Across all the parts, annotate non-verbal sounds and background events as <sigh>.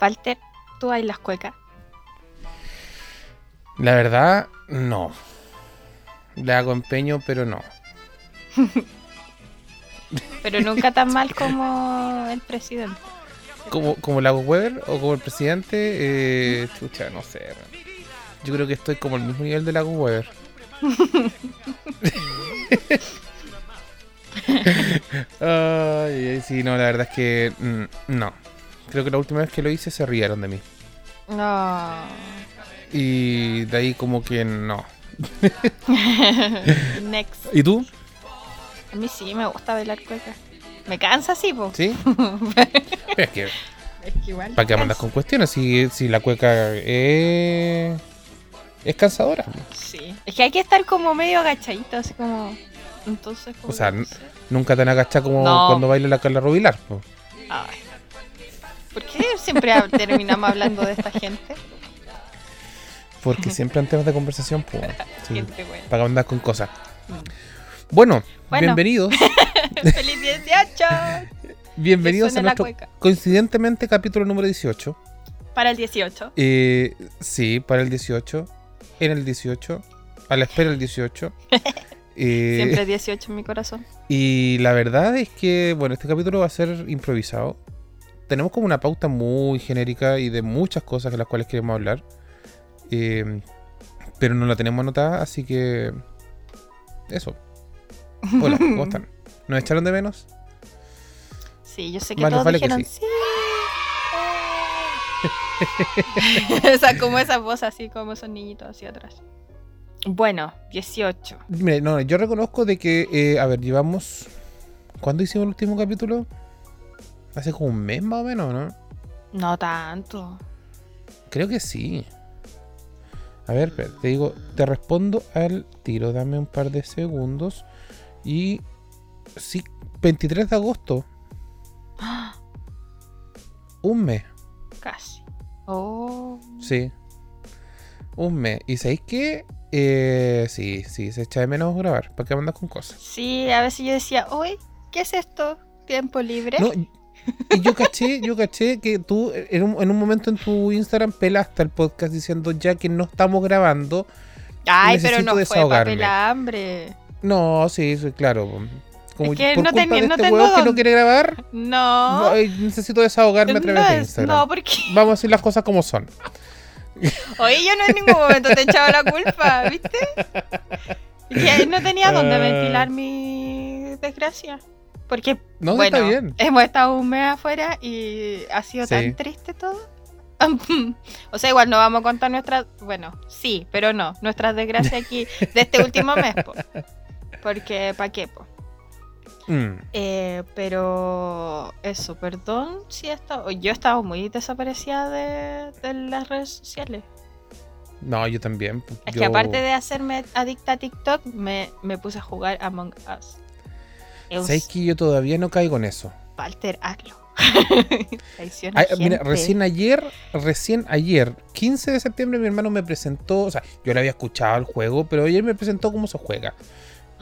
Walter, ¿tú bailas cueca? La verdad, no. Le hago empeño, pero no. <laughs> Pero nunca tan mal como el presidente. Como, como Lago Weber o como el presidente, eh, chucha, no sé. Yo creo que estoy como al mismo nivel de Lago Weber. <laughs> <laughs> Ay, sí, no, la verdad es que mm, no. Creo que la última vez que lo hice se rieron de mí. No. Y de ahí como que no. <laughs> Next. ¿Y tú? A mí sí me gusta bailar cueca. Me cansa, sí, po. ¿Sí? <laughs> es que, Es que igual. ¿para qué mandas con cuestiones? Si, si la cueca es, es cansadora. Sí. Es que hay que estar como medio agachadito, así como. Entonces. O sea. Nunca tan agachada como No. cuando baila la Carla Rubilar. po. Ay. ¿Por qué siempre terminamos hablando de esta gente? Porque <laughs> siempre en temas de conversación, pues. sí, Gente buena. para andar con cosas. Bueno, Bueno. bienvenidos. <laughs> ¡Feliz 18! <laughs> bienvenidos a nuestro, cueca. coincidentemente, capítulo número 18. Para el 18. Eh, sí, para el 18. En el 18. A la espera del 18. Eh, Siempre <laughs> 18 en mi corazón. Y la verdad es que, bueno, este capítulo va a ser improvisado. Tenemos como una pauta muy genérica y de muchas cosas de las cuales queremos hablar. Eh, pero no la tenemos anotada, así que... Eso. Hola, <laughs> ¿cómo están? ¿Nos echaron de menos? Sí, yo sé que Más todos vale que dijeron sí. sí. <laughs> o sea, como esa voz así, como esos niñitos hacia atrás. Bueno, 18. Mire, no, yo reconozco de que, eh, a ver, llevamos... ¿Cuándo hicimos el último capítulo? Hace como un mes más o menos, ¿no? No tanto. Creo que sí. A ver, te digo, te respondo al tiro. Dame un par de segundos. Y. Sí, 23 de agosto. ¡Ah! <gasps> Un mes. Casi. Oh. Sí. Un mes. ¿Y sabéis qué? Eh, sí, sí, se echa de menos grabar. ¿Para qué mandas con cosas? Sí, a veces yo decía, uy, ¿qué es esto? ¿Tiempo libre? No, y yo caché, yo caché que tú en un, en un momento en tu Instagram pelaste el podcast diciendo ya que no estamos grabando. Ay, pero no fue papel hambre. No, sí, sí, claro. Como Es que por no culpa de no este tengo huevón que no quiere grabar, No. necesito desahogarme a través no, de Instagram. no, porque. Vamos a decir las cosas como son. Oye, yo no en ningún momento te he echado la culpa, ¿viste? Que no tenía dónde Ah. ventilar mi desgracia. Porque, No, bueno, está bien. hemos estado un mes afuera y ha sido Sí. tan triste todo. <laughs> o sea, igual no vamos a contar nuestras. Bueno, sí, pero no. Nuestras desgracias aquí de este último mes, po. Porque, ¿para qué, po? Mm, Eh, pero eso, perdón si he estado. Yo he estado muy desaparecida de, de las redes sociales. No, yo también. Es Yo- que aparte de hacerme adicta a TikTok, me, me puse a jugar Among Us. ¿Sabes que yo todavía no caigo en eso? Walter, hazlo. <laughs> Ay, mira, recién ayer, recién ayer, 15 de septiembre, mi hermano me presentó, o sea, yo le había escuchado el juego, pero ayer me presentó cómo se juega.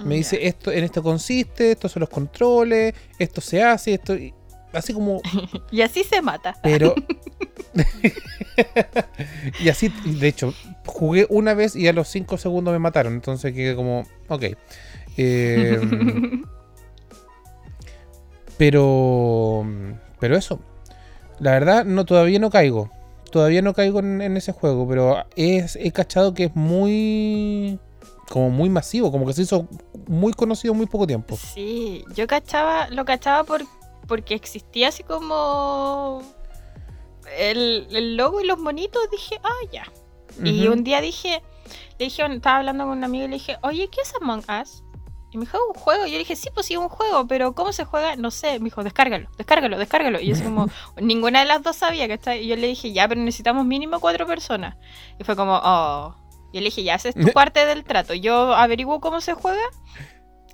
Me dice, esto, en esto consiste, estos son los controles, esto se hace, esto, y- así como, <laughs> Y así se mata. pero... <laughs> <laughs> y así, de hecho, jugué una vez y a los 5 segundos me mataron, entonces quedé como, ok. Eh, pero, pero eso, la verdad, no todavía no caigo. Todavía no caigo en, en ese juego, pero es, he cachado que es muy como muy masivo, como que se hizo muy conocido en muy poco tiempo. Sí, yo cachaba, lo cachaba por, porque existía así como el, el logo y los monitos. Dije, ah, ya. Y Ujú. un día dije, le dije, estaba hablando con un amigo y le dije, oye, ¿qué es Among Us? Y me dijo, un juego. Y yo dije, sí, pues sí, un juego, pero ¿cómo se juega? No sé. Me dijo, descárgalo, descárgalo, descárgalo. Y yo como, <laughs> ninguna de las dos sabía que está. Y yo le dije, ya, pero necesitamos mínimo cuatro personas. Y fue como, oh. Y yo le dije, ya, esa es tu <laughs> parte del trato. Yo averiguo cómo se juega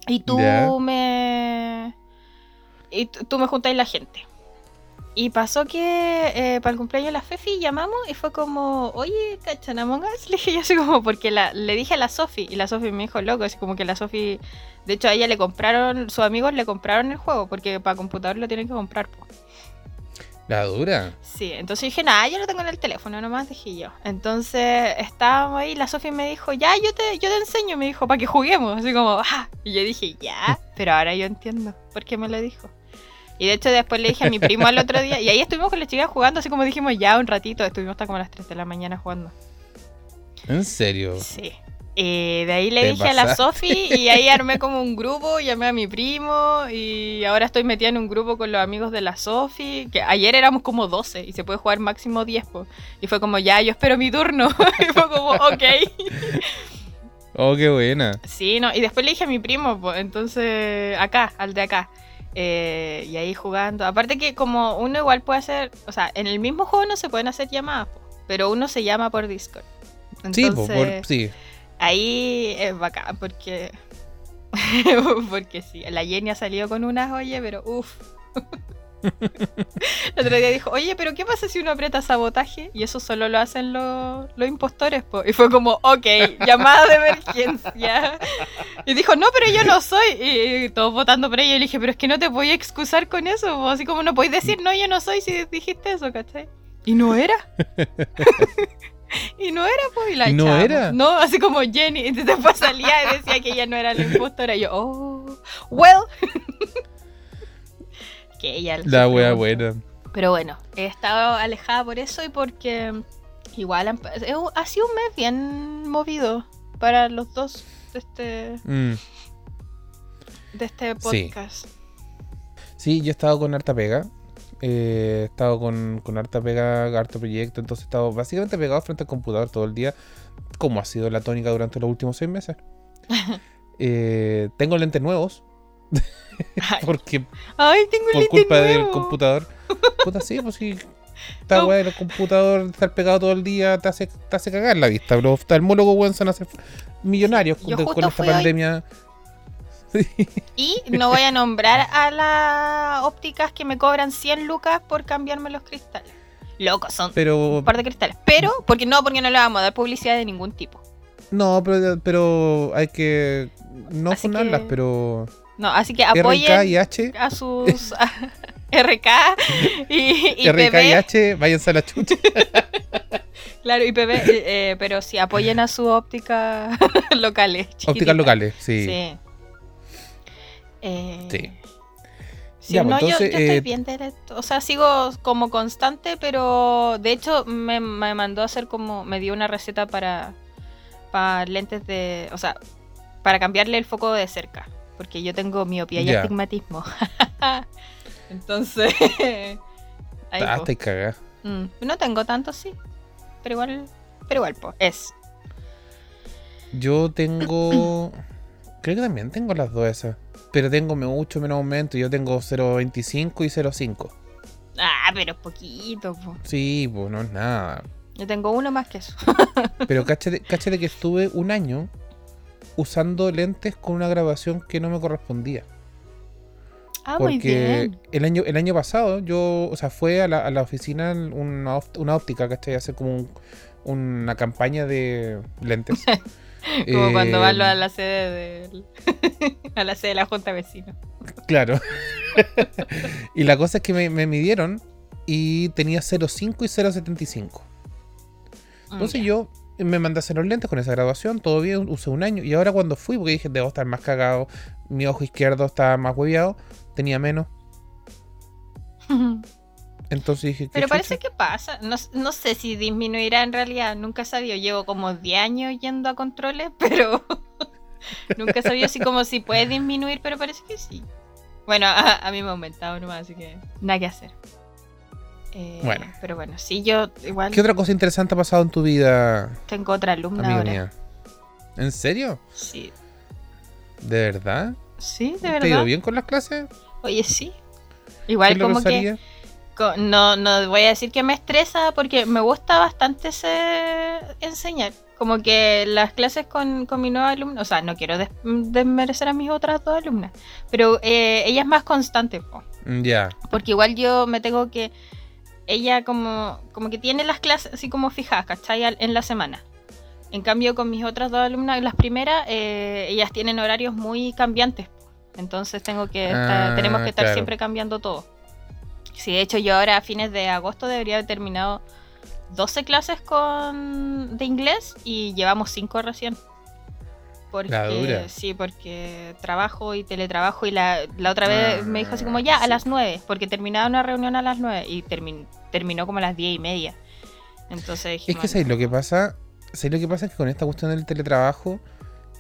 y tú me. Y tú tú me juntáis la gente. Y pasó que eh, para el cumpleaños de la Fefi llamamos y fue como, oye, ¿cachan Among Us? <laughs> Le dije yo así como, porque la, le dije a la Sofi y la Sofi me dijo, loco, así como que la Sofi, de hecho a ella le compraron, sus amigos le compraron el juego porque para computador lo tienen que comprar. po. La dura. Sí, entonces dije, nada, yo lo tengo en el teléfono nomás, dije yo. Entonces estábamos ahí, la Sofi me dijo, ya, yo te, yo te enseño, me dijo, para que juguemos. Así como, ah. Y yo dije, ya, pero ahora yo entiendo por qué me lo dijo. Y de hecho después le dije a mi primo al otro día, y ahí estuvimos con las chicas jugando, así como dijimos ya un ratito, estuvimos hasta como a las 3 de la mañana jugando. ¿En serio? Sí. Y de ahí le dije a la. Sofi y ahí armé como un grupo, llamé a mi primo y ahora estoy metida en un grupo con los amigos de la Sofi, que ayer éramos como 12 y se puede jugar máximo 10. po. Y fue como, ya, yo espero mi turno. <laughs> y fue como, ok. Oh, qué buena. Sí, no, y después le dije a mi primo, pues, entonces, acá, al de acá. Eh, y ahí jugando. Aparte que como uno igual puede hacer, o sea, en el mismo juego no se pueden hacer llamadas, po, pero uno se llama por Discord. Sí, Entonces, po, por- sí. Ahí es bacán porque... <laughs> porque sí, la Jenny ha salido con unas, oye, pero uff. El otro día dijo, oye, pero ¿qué pasa si uno aprieta sabotaje? Y eso solo lo hacen los, los impostores, po. Y fue como, ok, llamada de emergencia. Y dijo, no, pero yo no soy. Y todos votando por ella. Y le dije, pero es que no te voy a excusar con eso. Así como no podéis decir, no, yo no soy si dijiste eso, ¿cachai? Y no era. <laughs> y no era, pues, y la ¿Y no echamos. era? No, así como Jenny. Y <laughs> después salía y decía que ella no era la impostora. Y yo, oh, well. <laughs> que ella La wea buena. Pero bueno, he estado alejada por eso y porque igual han- ha sido un mes bien movido para los dos de este, Mm. de este Sí. podcast. Sí, yo he estado con harta pega. Eh, he estado con, con harta pega, harto proyecto. Entonces he estado básicamente pegado frente al computador todo el día. Como ha sido la tónica durante los últimos seis meses. <laughs> Eh, tengo lentes nuevos. <laughs> Porque ay, tengo un por culpa del computador. Puta, sí, pues sí. Esta No. weá del computador, estar pegado todo el día, te hace, te hace cagar la vista. Los oftalmólogos, weón, se van a hacer millonarios con, esta hoy. <laughs> Y no voy a nombrar a las ópticas que me cobran 100 lucas por cambiarme los cristales. Loco, son Pero, un par de cristales. Pero, porque no, porque no le vamos a dar publicidad de ningún tipo. no, pero, pero hay que no funarlas, que pero No, así que RK apoyen y H, a sus <laughs> RK y, y RK y. H, váyanse a la chucha. <laughs> Claro, IPB, eh, eh, pero sí, apoyen a sus ópticas locales. Ópticas locales, sí. Sí. Eh, Sí. sí, Ya, pues, no, yo- entonces, yo, estoy eh, bien de O sea, sigo como constante, pero de hecho me, me mandó a hacer como. Me dio una receta para, para lentes de. O sea, para cambiarle el foco de cerca. Porque yo tengo miopía y Ya. astigmatismo. <laughs> Entonces. <laughs> ahí, Ah, po. Mm, no tengo tanto, sí. Pero igual. Pero igual, po, es. Yo tengo. <coughs> Creo que también tengo las dos esas. Pero tengo mucho menos aumento. Yo tengo 0.25 y 0.5. Ah, pero es poquito, po. Sí, pues no es nada. Yo tengo uno más que eso. <laughs> Pero cáchate, cáchate que estuve un año usando lentes con una grabación que no me correspondía. Ah, muy Porque bien. el año, el año pasado yo, o sea, fue a la, a la oficina una, una óptica, ¿cachai? Hacer como un- una campaña de lentes. <laughs> <laughs> Como cuando Eh, van a la sede del... <laughs> a la sede de la Junta de Vecinos. Claro. <laughs> y la cosa es que me, me midieron y tenía 0.5 y 0.75. Entonces Mm, yo me mandé a hacer los lentes con esa graduación, todo bien, usé un año. Y ahora cuando fui, porque dije, debo estar más cagado, mi ojo izquierdo estaba más hueviado, tenía menos. Ya. Entonces dije, ¿qué Pero chucha? parece que pasa. No, no sé si disminuirá en realidad. Nunca he sabido. Llevo como 10 años yendo a controles, <laughs> pero nunca he sabido si como si puede disminuir, pero parece que sí. Bueno, a, a mí me ha aumentado nomás, así que nada que hacer. Eh, Bueno. Pero bueno, sí, yo igual ¿Qué otra cosa interesante ha pasado en tu vida, tengo otra alumna ahora. mía? ¿En serio? Sí, ¿De verdad? sí, de ¿Te ha ido verdad. bien con las clases? Oye, sí. ¿Qué Igual como que no, no voy a decir que me estresa porque me gusta bastante ese- enseñar. Como que las clases con, con mi nueva alumna, o sea, no quiero des- desmerecer a mis otras dos alumnas, pero eh, ella es más constante. Mm, Ya. Porque igual yo me tengo que. Ella como, como que tiene las clases así como fijadas, ¿cachai? En la semana. En cambio, con mis otras dos alumnas, las primeras, eh, ellas tienen horarios muy cambiantes. Entonces tengo que estar- Ah, tenemos que estar claro. siempre cambiando todo. Sí, de hecho, yo ahora a fines de agosto debería haber terminado 12 clases con de inglés y llevamos 5 recién. Porque, La dura. sí, porque trabajo y teletrabajo y la, la otra vez Ah, me dijo así como ya, a las 9, porque terminaba una reunión a las 9 y termin- terminó como a las 10 y media. Entonces dije, Es que ¿sabes lo que pasa? ¿Sabes lo que pasa? Es que con esta cuestión del teletrabajo,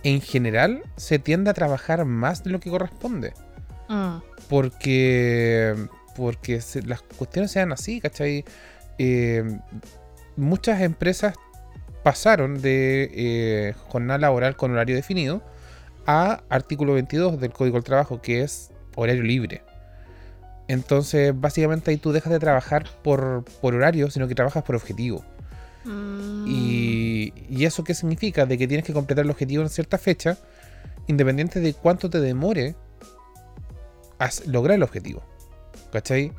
en general, se tiende a trabajar más de lo que corresponde. "Mm, Porque. Porque se- las cuestiones sean así, ¿cachai? Eh, muchas empresas pasaron de eh, jornada laboral con horario definido a artículo 22 del Código del Trabajo, que es horario libre. Entonces, básicamente ahí tú dejas de trabajar por, por horario, sino que trabajas por objetivo. mm, Y, y eso qué significa? De que tienes que completar el objetivo en cierta fecha, independiente de cuánto te demore a lograr el objetivo. ¿Cachai?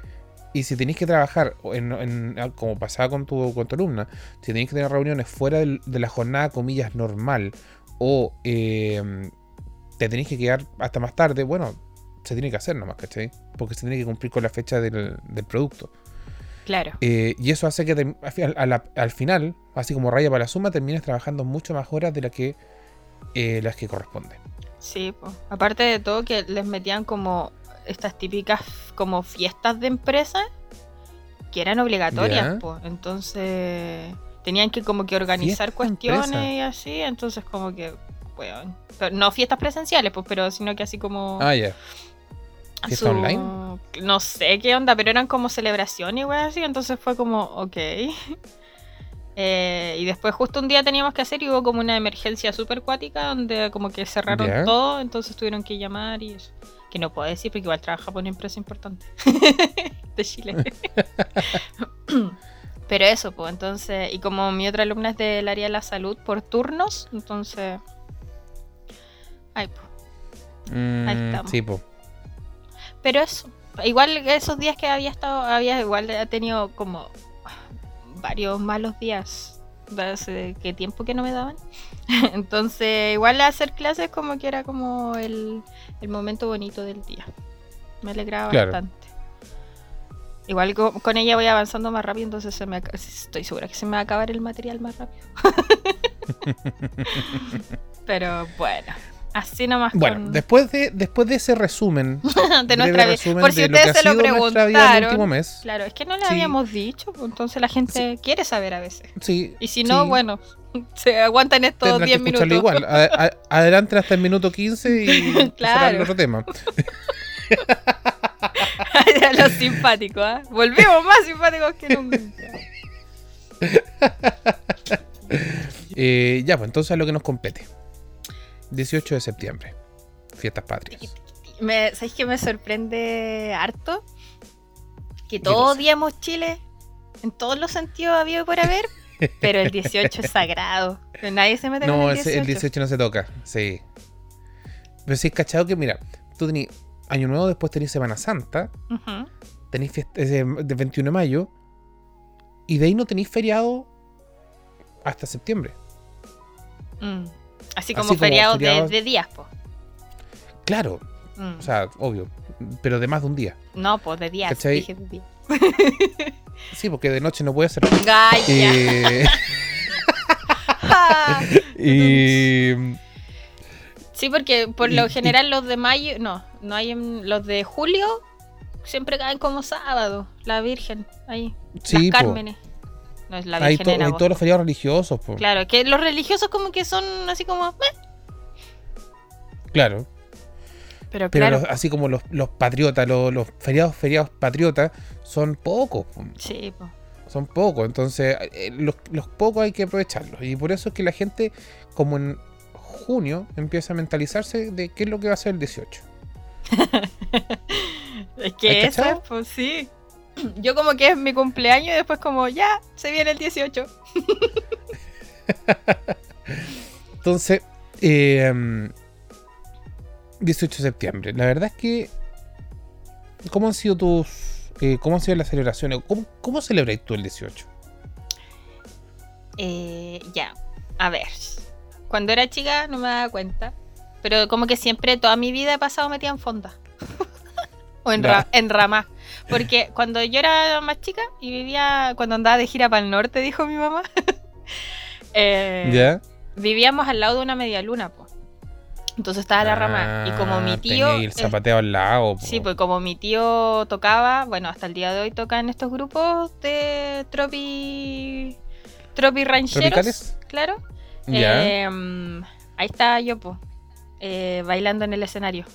Y si tenéis que trabajar, en- en- como pasaba con tu, con tu alumna, si tenéis que tener reuniones fuera de la jornada, comillas, normal, o eh, te tenéis que quedar hasta más tarde, bueno, se tiene que hacer nomás, ¿cachai? Porque se tiene que cumplir con la fecha del, del producto. Claro. Eh, y eso hace que al, fi- al- al- al final, así como raya para la suma, termines trabajando mucho más horas de las que, eh, las que corresponde. Sí, aparte de todo que les metían como estas típicas como fiestas de empresa que eran obligatorias, po. entonces tenían que como que organizar cuestiones empresa. y así, entonces como que, weón, pero no fiestas presenciales, pues, pero sino que así como Ah, ya. ¿Fiesta online? no sé qué onda, pero eran como celebraciones y weón así, entonces fue como, ok. <laughs> Eh, y después justo un día teníamos que hacer y hubo como una emergencia super cuática donde como que cerraron todo, entonces tuvieron que llamar y eso. Que no puedo decir porque igual trabaja por una empresa importante <laughs> de Chile. <laughs> Pero eso, pues entonces, y como mi otra alumna es del área de la salud por turnos, entonces... Ay, pues. Mm, estamos. sí, po. Pero eso, igual esos días que había estado, había igual ha tenido como varios malos días. Hace qué tiempo que no me daban. <laughs> Entonces, igual hacer clases como que era como el, el momento bonito del día. Me alegraba Claro. bastante. Igual co- con ella voy avanzando más rápido, entonces se me, estoy segura que se me va a acabar el material más rápido. <laughs> Pero bueno, así nomás Bueno, con- después de, después de ese resumen, <laughs> de nuestra vida. resumen Por si de lo que ustedes ha se lo último preguntaron. mes, Claro, es que no le Sí. habíamos dicho, entonces la gente quiere saber a veces. sí. Y si no, sí, bueno, <laughs> se aguantan estos tendrán que 10 escucharlo minutos. igual. <laughs> A- a- adelante hasta el minuto 15 y <laughs> Claro. otro tema. Los simpáticos, ¿ah? Volvemos más simpáticos que nunca. Eh, ya, pues entonces a lo que nos compete. 18 de septiembre. Fiestas patrias. Me, ¿Sabéis que me sorprende harto? Que ¿Qué todos odiamos Chile en todos los sentidos habido por haber, pero el 18 es sagrado. Nadie se mete con No, el ese- 18. el 18 no se toca. Sí. Pero sí, cachado que, mira, tú tenés Año Nuevo, después tenés Semana Santa, Ujú. tenéis fiesta eh, de 21 de mayo, y de ahí no tenéis feriado hasta septiembre. Mm. Así Así como como feriados feriados- de, de días, po. Claro, Mm. o sea, obvio, pero de más de un día. no, pues de días. ¿cachai? Dije de días. <laughs> Sí, porque de noche no puede ya. Eh, y Sí, porque por lo y- general los de mayo, no, no hay en- los de julio siempre caen como sábado, la Virgen, ahí, sí, las po, Cármenes. No es la hay, Virgen to- en hay todos los feriados religiosos, po. Claro, que los religiosos como que son así como, Claro. Pero Pero claro, los- así como los, los patriotas, los, los feriados, feriados patriotas, son pocos. po. sí, po. Son pocos. Entonces, eh, los, los pocos hay que aprovecharlos. Y por eso es que la gente, como en junio, empieza a mentalizarse de qué es lo que va a ser el 18. <laughs> es ¿Has que eso cachado? pues sí. <clears throat> Yo como que es mi cumpleaños y después como, ya, se viene el 18. <laughs> Entonces, eh, 18 de septiembre. La verdad es que cómo han sido tus. eh, ¿Cómo han sido las celebraciones? ¿Cómo, cómo celebráis tú el 18? Eh, ya, a ver. Cuando era chica no me daba cuenta. Pero como que siempre, toda mi vida he pasado metida en fonda. <laughs> o en, ra- en rama. Porque cuando yo era más chica y vivía, cuando andaba de gira para el norte, dijo mi mamá. <laughs> eh, ¿Ya? Vivíamos al lado de una media luna, pues. Entonces estaba la rama. Y como mi Ah, tío. tenía el es- zapateo al lado. Sí, po. pues como mi tío tocaba, bueno, hasta el día de hoy toca en estos grupos de tropi. Tropi rancheros. ¿Tropicales? Claro. Ya. Eh, mm, ahí estaba yo, pues, bailando en el escenario.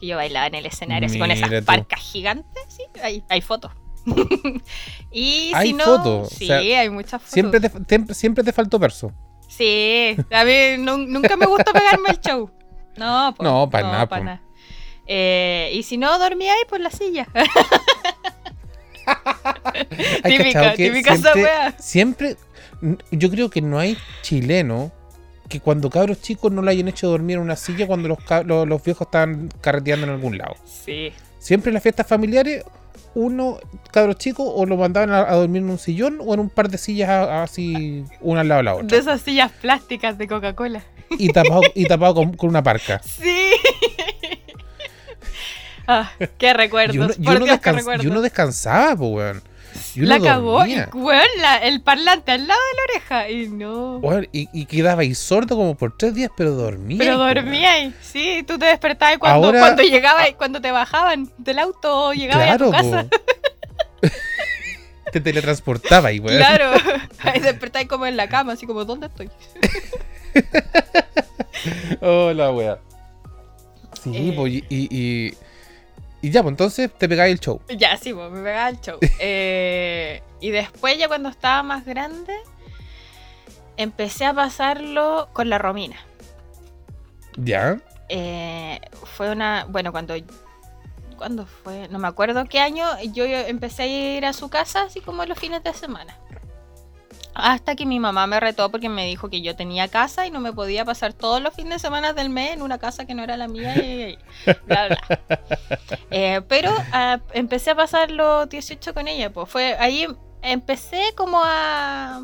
Y yo bailaba en el escenario, así con esas parcas gigantes, sí, hay, hay fotos. <laughs> y ¿Hay si no, fotos? O sí, sea, hay muchas fotos. Siempre te, te- siempre te faltó perso. Sí, a mí nu- nunca me gustó pegarme el show. No, po, No, pa' nada, pa' po. nada. Eh, y si no, dormía ahí por la silla. <laughs> ¿Hay Típica, típica siempre, siempre, yo creo que no hay chileno que cuando cabros chicos no lo hayan hecho dormir en una silla cuando los, los, los viejos estaban carreteando en algún lado. Sí. Siempre en las fiestas familiares, uno, cabros chicos, o lo mandaban a, a dormir en un sillón o en un par de sillas así, una al lado de la De otra. esas sillas plásticas de Coca-Cola. Y tapado, y tapado con, con una parca. <laughs> Sí. ah, qué recuerdos. Y uno, y por uno Dios, qué descans- recuerdos. y uno descansaba, pues, weón. Y la cagó dormía. y weón, la- el parlante al lado de la oreja. Y no. Weón, y, y quedaba ahí sordo como por tres días, pero dormía. Pero dormía ahí, sí, tú te despertabas cuando, Ahora- cuando llegabas, cuando te bajaban del auto o llegabas a tu casa. <laughs> Te teletransportaba ahí, weón. Claro, ahí despertáis como en la cama, así como, ¿dónde estoy? <laughs> Hola, weá. Sí, Eh. pues, y, y, y- ya, pues entonces te pegáis el show. Ya, sí, pues me pegaba el show. <laughs> Eh, y después, ya cuando estaba más grande, empecé a pasarlo con la Romina. ¿Ya? Eh, fue una. Bueno, cuando. ¿Cuándo fue? No me acuerdo qué año. Yo empecé a ir a su casa así como los fines de semana. Hasta que mi mamá me retó porque me dijo que yo tenía casa y no me podía pasar todos los fines de semana del mes en una casa que no era la mía y bla bla. <laughs> Eh, pero ah, empecé a pasar los 18 con ella. Pues fue ahí empecé como a,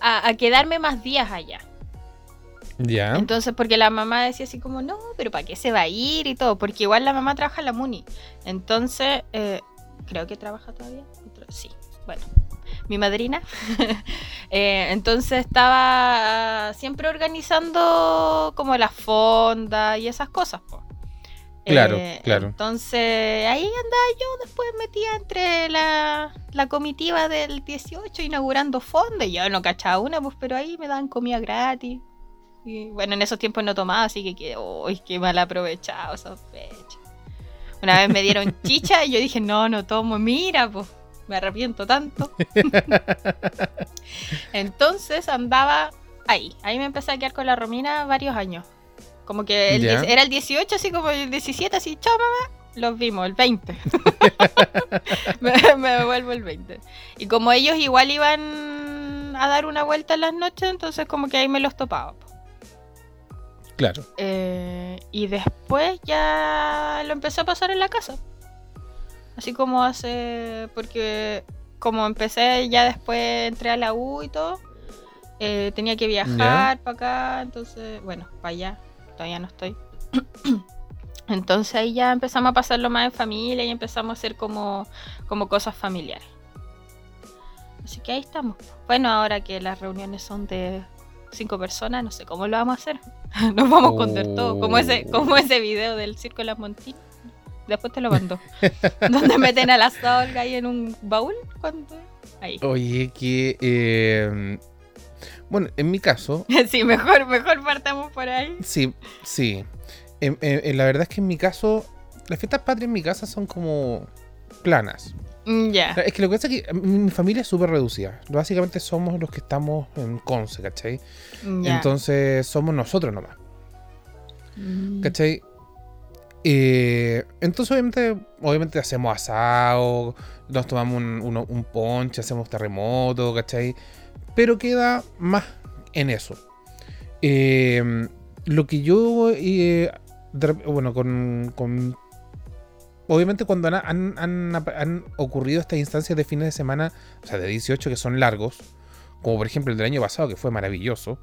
a, a quedarme más días allá. ¿Ya? Entonces, porque la mamá decía así como, no, pero ¿para qué se va a ir y todo? Porque igual la mamá trabaja en la Muni. Entonces, eh, creo que trabaja todavía. Sí, bueno, mi madrina. <laughs> Eh, entonces estaba siempre organizando como las fondas y esas cosas. po. Claro, Eh, claro. Entonces, ahí andaba yo después metida entre la, la comitiva del 18 inaugurando fondas. Y yo no cachaba una, pues, pero ahí me daban comida gratis. Y bueno, en esos tiempos no tomaba, así que uy, qué mal aprovechado esa fecha. Una vez me dieron <laughs> chicha y yo dije, no, no tomo, mira, pues, me arrepiento tanto. <laughs> Entonces andaba ahí, ahí me empecé a quedar con la Romina varios años. Como que el era el 18, así como el 17, así, chao mamá, los vimos, el 20. <laughs> me, me devuelvo el 20. Y como ellos igual iban a dar una vuelta en las noches, entonces como que ahí me los topaba. Claro. Eh, y después ya lo empecé a pasar en la casa. Así como hace. Porque como empecé ya después entré a la U y todo. eh, tenía que viajar para acá. Entonces, bueno, para allá. Todavía no estoy. <clears throat> Entonces ahí ya empezamos a pasarlo más en familia y empezamos a hacer como, como cosas familiares. Así que ahí estamos. Bueno, ahora que las reuniones son de cinco personas, no sé cómo lo vamos a hacer. <laughs> Nos vamos a contar todo. Como ese, como ese video del circo de las Montinas. Después te lo mando. <laughs> Donde meten a la Olga ahí en un baúl. Cuando... Ahí. Oye, que. eh, bueno, en mi caso, <laughs> Sí, mejor, mejor partamos por ahí. sí, sí. La verdad es que en mi caso, las fiestas patrias en mi casa son como planas. Mm, Ya. Es que lo que pasa es que mi, mi familia es súper reducida. Básicamente somos los que estamos en Conce, ¿cachai? Entonces somos nosotros nomás, Mm. ¿cachai? Entonces obviamente, hacemos asado, nos tomamos un, ponche, hacemos terremoto, ¿cachai? Pero queda más en eso. Eh, lo que yo, eh, bueno, con, obviamente cuando han ocurrido estas instancias de fines de semana, o sea, de 18 que son largos, como por ejemplo el del año pasado, que fue maravilloso.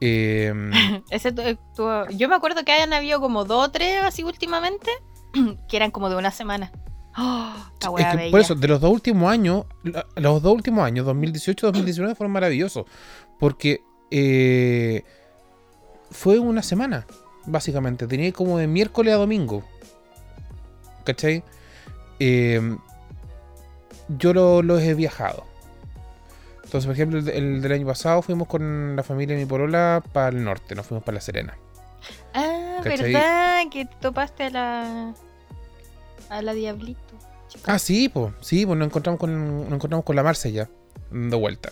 Eh, <laughs> Ese tu- tu- yo me acuerdo que hayan habido como dos o tres así últimamente, <clears throat> que eran como de una semana. <gasps> Oh, la es wea que bella. por eso, de los dos últimos años, los dos últimos años, 2018 y 2019, fueron maravillosos. Porque eh, fue una semana, básicamente. Tenía como de miércoles a domingo. ¿Cachai? Eh, yo lo- los he viajado. Entonces, por ejemplo, el, de- el del año pasado fuimos con la familia de mi porola para el norte, nos fuimos para La Serena. Ah, ¿cachai? ¿verdad? Que topaste a la. a la Diablito. chica. Ah, sí, pues, sí, pues nos encontramos con, nos encontramos con la Marce ya, de vuelta.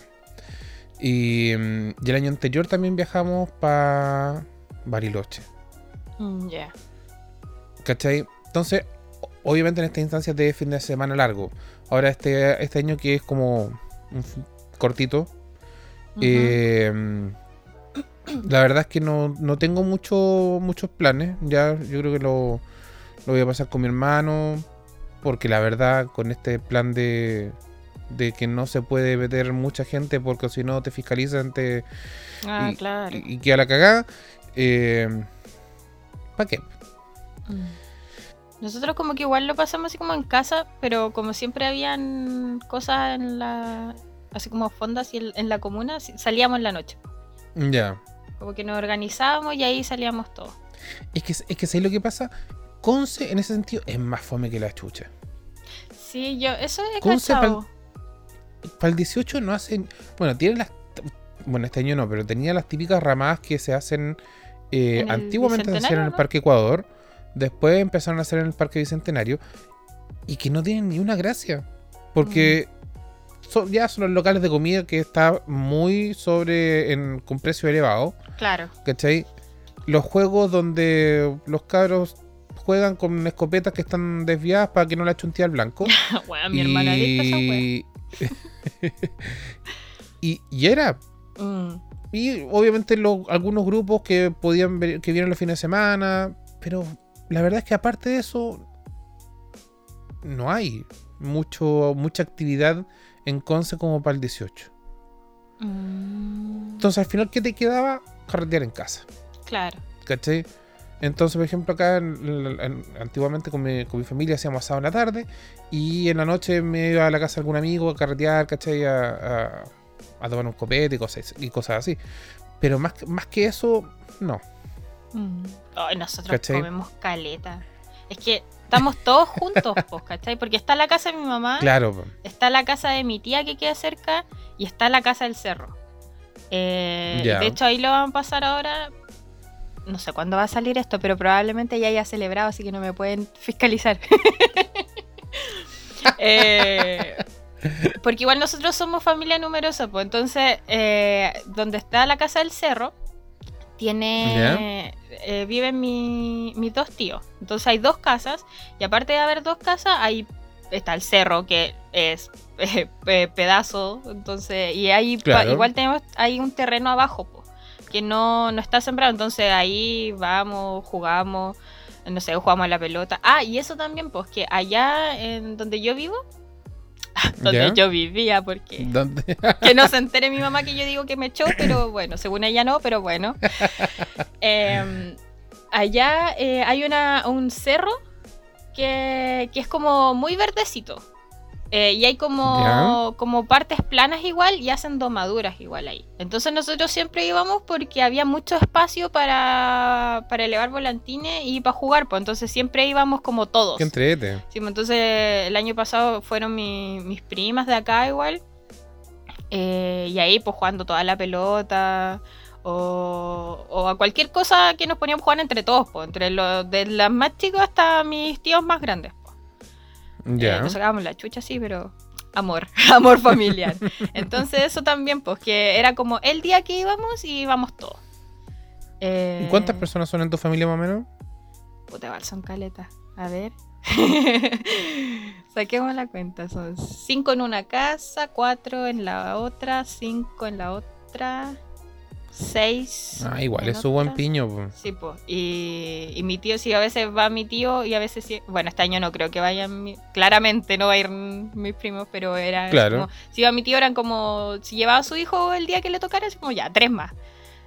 Y, mm, y el año anterior también viajamos para Bariloche, Mm, Ya. ¿cachai? Entonces, obviamente en estas instancias de fin de semana largo. Ahora este, este año que es como un cortito, eh, la verdad es que no, no tengo mucho, muchos planes. Ya yo creo que lo, lo voy a pasar con mi hermano. Porque la verdad, con este plan de, de que no se puede meter mucha gente porque si no te fiscalizan te, Ah, y, claro. y, queda la cagada. ¿Para qué? Mm. Nosotros como que igual lo pasamos así como en casa, pero como siempre habían cosas en la... así como fondas y en, en la comuna, salíamos en la noche. Ya. Como que nos organizábamos y ahí salíamos todos. Es que, es que ¿sabes lo que pasa? Conce en ese sentido es más fome que la chucha. Sí, yo, eso he Conce. Para el 18 no hacen. Bueno, tienen las. Bueno, este año no, pero tenía las típicas ramadas que se hacen. eh, antiguamente se hacían en el. Parque Ecuador. Después empezaron a hacer en el Parque Bicentenario. Y que no tienen ni una gracia. Porque Mm. Son, ya son los locales de comida que está muy sobre. En, con precio elevado. Claro. ¿Cachai? Los juegos donde los cabros juegan con escopetas que están desviadas para que no la chuntee al blanco. <laughs> Weón, mi hermana y... <laughs> y, y era. Mm. Y obviamente lo- algunos grupos que podían ver- que vieron los fines de semana. Pero la verdad es que aparte de eso. No hay mucho, mucha actividad en Conce como para el 18. Mm. Entonces al final, ¿qué te quedaba? Carretear en casa. Claro. ¿Cachai? Entonces, por ejemplo, acá en- en- antiguamente con mi, con mi familia hacíamos asado en la tarde y en la noche me iba a la casa de algún amigo a carretear, ¿cachai? A, a- a tomar un copete y cosas, y cosas así. Pero más, que- más que eso, no. Mm. Ay, nosotros ¿Cachai? comemos caleta. Es que estamos todos juntos, pues, ¿cachai? Porque está la casa de mi mamá, Claro, está la casa de mi tía que queda cerca y está la casa del cerro. Eh, de hecho, ahí lo van a pasar ahora. No sé cuándo va a salir esto, pero probablemente ya haya celebrado, así que no me pueden fiscalizar. <laughs> Eh, porque igual nosotros somos familia numerosa, pues entonces, eh, donde está la casa del cerro, tiene. eh, viven mi- mis dos tíos. Entonces hay dos casas, y aparte de haber dos casas, ahí está el cerro, que es <laughs> eh, pe- pedazo. Entonces, y ahí Claro. igual tenemos hay un terreno abajo, po, que no, no está sembrado. Entonces ahí vamos, jugamos. No sé, jugamos a la pelota. Ah, y eso también, pues que allá en donde yo vivo, <laughs> donde ¿Ya? yo vivía, porque ¿Dónde? <laughs> que no se entere mi mamá que yo digo que me echó, pero bueno, según ella no, pero bueno. <laughs> Eh, allá eh, hay una, un cerro que, que es como muy verdecito. Eh, y hay como, como partes planas igual y hacen domaduras igual ahí. Entonces nosotros siempre íbamos porque había mucho espacio para, para elevar volantines y para jugar. Pues entonces siempre íbamos como todos. Qué entrete. Sí, pues, entonces el año pasado fueron mi- mis primas de acá igual. Eh, y ahí pues jugando toda la pelota. O, o a cualquier cosa que nos poníamos a jugar entre todos, pues, entre los de las más chicos hasta mis tíos más grandes. Pues. Eh, nos sacábamos la chucha, sí, pero amor, <laughs> amor familiar. Entonces eso también, pues que era como el día que íbamos y íbamos todos. Eh, ¿Y cuántas personas son en tu familia más o menos? Puta, son caletas. A ver. <laughs> Saquemos la cuenta. Son cinco en una casa, cuatro en la otra, cinco en la otra. Seis. Ah, igual es su buen piño. po. Sí, pues. Y, y mi tío, sí, a veces va mi tío y a veces sí. Bueno, este año no creo que vayan. mi- claramente no va a ir mis primos, pero era. Claro. Como, si iba mi tío, eran como. Si llevaba a su hijo el día que le tocara, así como ya, tres más.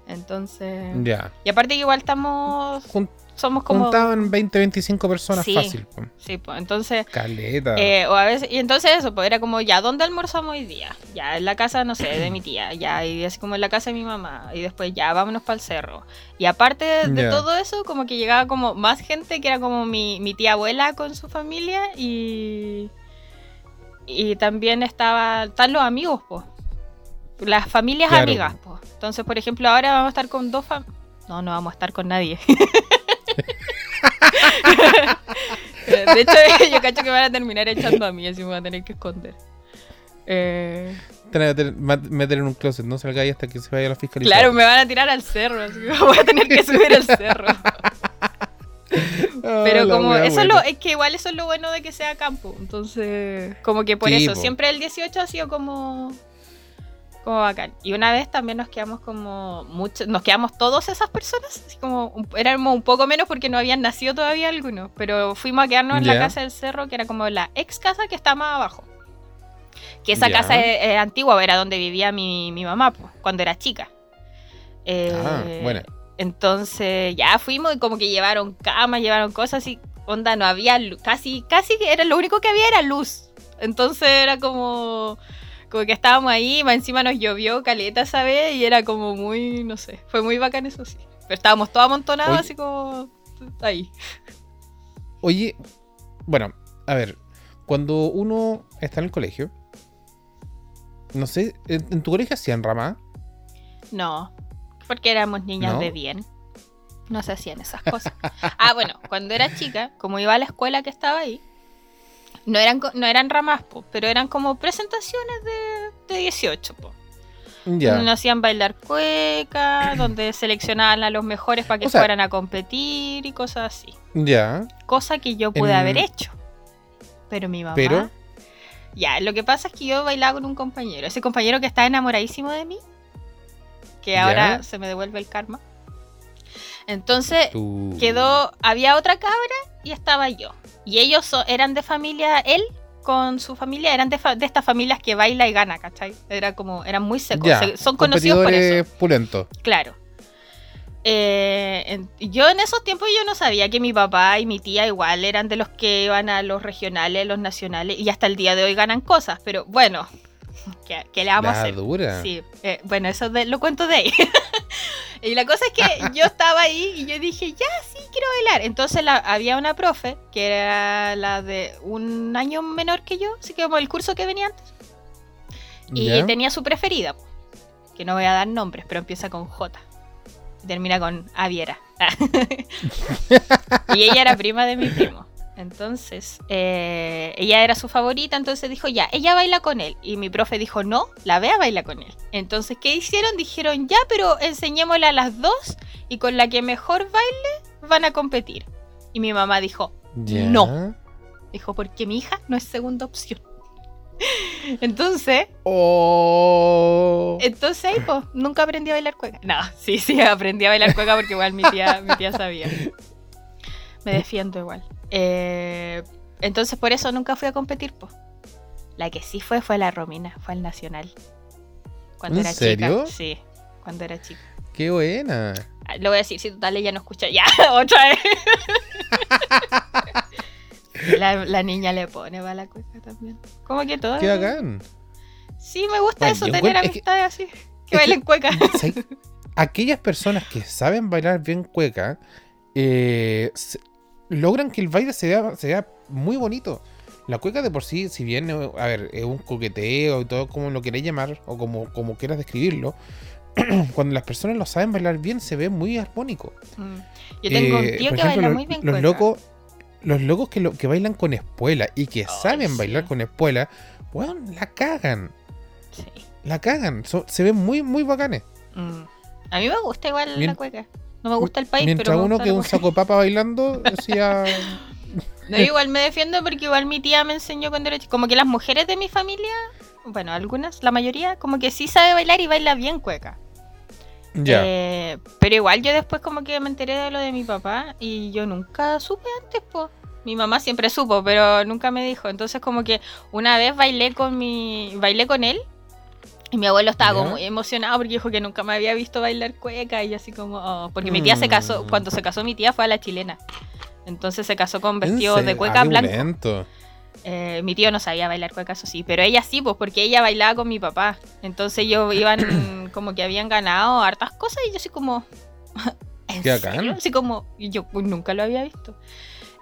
Entonces. Ya. Y aparte, que igual estamos. Jun- Somos como. Juntaban 20, 25 personas Sí. fácil. po. Sí, pues. Entonces. Caleta. Eh, o a veces, y entonces eso, pues era como, ya, ¿dónde almorzamos hoy día? Ya, en la casa, no sé, de mi tía, ya, y así como en la casa de mi mamá, y después ya, vámonos para el cerro. Y aparte de, todo eso, como que llegaba como más gente que era como mi, mi tía abuela con su familia y... Y también estaba, están los amigos, pues. Las familias Claro. amigas, pues. Entonces, por ejemplo, ahora vamos a estar con dos familias... No, no vamos a estar con nadie. <laughs> de hecho, <laughs> yo cacho que van a terminar echando a mí, así me voy a tener que esconder. Eh, meter, en un closet, no salgáis hasta que se vaya la fiscalización. claro, me van a tirar al cerro, así que <laughs> voy a tener que subir al cerro. <laughs> Pero la como eso es lo, es que igual eso es lo bueno de que sea campo. Entonces, como que por Sí, eso, po. siempre el 18 ha sido como como bacán. Y una vez también nos quedamos como mucho, nos quedamos todas esas personas, así como éramos un poco menos porque no habían nacido todavía algunos, pero fuimos a quedarnos en la casa del cerro, que era como la ex casa que está más abajo. Que esa casa es, es antigua, era donde vivía mi, mi mamá pues, cuando era chica. Eh, Ah, buena. Entonces ya fuimos y como que llevaron camas, llevaron cosas y onda no había luz, casi, casi que era lo único que había era luz. Entonces era como, como que estábamos ahí, más encima nos llovió caleta esa vez y era como muy, no sé, fue muy bacán eso sí. Pero estábamos todos amontonados Oye. así como ahí. Oye, bueno, a ver, cuando uno está en el colegio, no sé, ¿en, en tu colegio hacían rama? No, porque éramos niñas ¿No? de bien. No se hacían esas cosas. Ah, bueno, cuando era chica, como iba a la escuela que estaba ahí, no eran, no eran ramas, po, pero eran como presentaciones de, de 18, po. Ya. Donde nos hacían bailar cueca, <clears throat> donde seleccionaban a los mejores para que O sea- fueran a competir y cosas así. Ya. Cosa que yo pude En- haber hecho. Pero mi mamá... Pero- Ya, lo que pasa es que yo bailaba con un compañero. Ese compañero que está enamoradísimo de mí. Que Ya. ahora se me devuelve el karma. Entonces, Tú- quedó... Había otra cabra y estaba yo. Y ellos so- eran de familia... Él con su familia eran de, fa- de estas familias que baila y gana, ¿cachai? Era como... Eran muy secos. Ya, se- son conocidos por eso. pulentos. Claro. Eh, en- yo en esos tiempos yo no sabía que mi papá y mi tía igual eran de los que iban a los regionales, los nacionales y hasta el día de hoy ganan cosas, pero bueno, <laughs> ¿qué, qué le vamos a hacer? dura. Sí, eh, bueno, eso de- lo cuento de ahí. <laughs> y la cosa es que <laughs> yo estaba ahí y yo dije, ya, sí, quiero bailar. Entonces la- había una profe que era la de un año menor que yo, así que como el curso que venía antes. Y tenía su preferida, que no voy a dar nombres, pero empieza con J. Termina con Aviera. <laughs> y ella era prima de mi primo. Entonces, eh, ella era su favorita, entonces dijo, ya, ella baila con él. Y mi profe dijo, no, la vea baila con él. Entonces, ¿qué hicieron? Dijeron, ya, pero enseñémosle a las dos y con la que mejor baile van a competir. Y mi mamá dijo, no. dijo, porque mi hija no es segunda opción. <laughs> Entonces, Oh. Entonces ahí, pues, nunca aprendí a bailar cueca. No, <laughs> sí, sí, aprendí a bailar cueca porque igual mi tía, mi tía sabía. Me defiendo igual. Eh, entonces por eso nunca fui a competir, pues. La que sí fue fue la Romina, fue al Nacional. Cuando ¿En era serio? chica. Sí, cuando era chica. Qué buena. Ah, Lo voy a decir, si total ella no escucha. Ya, <laughs> otra vez. <laughs> la, la niña le pone va la cueca también. Como que todo. Qué bacán. Sí, me gusta Bueno, eso, tener que- amistades así. Que bailen cueca. <laughs> Aquellas personas que saben bailar bien cueca eh, logran que el baile se vea, se vea muy bonito. La cueca de por sí, si bien eh, a ver, es un coqueteo y todo como lo queréis llamar o como, como quieras describirlo, <clears throat> cuando las personas lo saben bailar bien se ve muy armónico. Mm. Yo tengo un Eh, tío por que ejemplo, baila lo- muy bien los cueca. locos los locos que, lo, que bailan con espuela y que saben sí. bailar con espuela, weón, la cagan. Sí. La cagan. So- se ven muy, muy bacanes. Mm. A mí me gusta igual la cueca. No me gusta el país, Mientras pero uno que un saco papa bailando, <laughs> decía. No, yo igual me defiendo porque igual mi tía me enseñó cuando era chica. Como que las mujeres de mi familia, bueno, algunas, la mayoría, como que sí sabe bailar y baila bien cueca. Ya. Eh, pero igual yo después como que me enteré de lo de mi papá y yo nunca supe antes, pues. Mi mamá siempre supo, pero nunca me dijo. Entonces como que una vez bailé con mi bailé con él y mi abuelo estaba como muy emocionado porque dijo que nunca me había visto bailar cueca y yo así como, oh, porque mi tía se casó, Mm. cuando se casó mi tía fue a la chilena. Entonces se casó con ¿En vestidos de cueca Ah, blanco. Eh, mi tío no sabía bailar cueca, eso sí, pero ella sí, pues porque ella bailaba con mi papá. Entonces ellos <coughs> iban como que habían ganado hartas cosas y yo así como... <laughs> ¿En Qué serio? Así como, y yo pues, nunca lo había visto.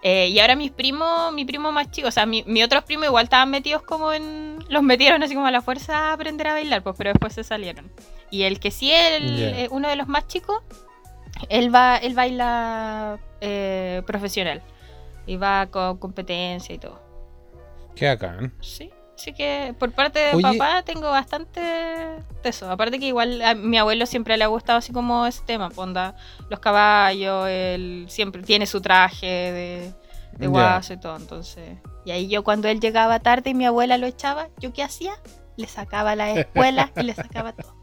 Eh, y ahora mis primos, mi primo más chico, o sea, mi, mi otros primos igual estaban metidos como en... Los metieron así como a la fuerza a aprender a bailar, pues, pero después se salieron. Y el que sí, el, eh, uno de los más chicos, él va él baila eh, profesional. Y va con competencia y todo. Qué bacán. Sí, así que por parte de Oye. papá tengo bastante de eso. Aparte que igual a mi abuelo siempre le ha gustado así como ese tema, ponda los caballos, él siempre tiene su traje de, de guaso y todo, entonces. Y ahí yo cuando él llegaba tarde y mi abuela lo echaba, ¿yo qué hacía? Le sacaba la espuela y le sacaba todo.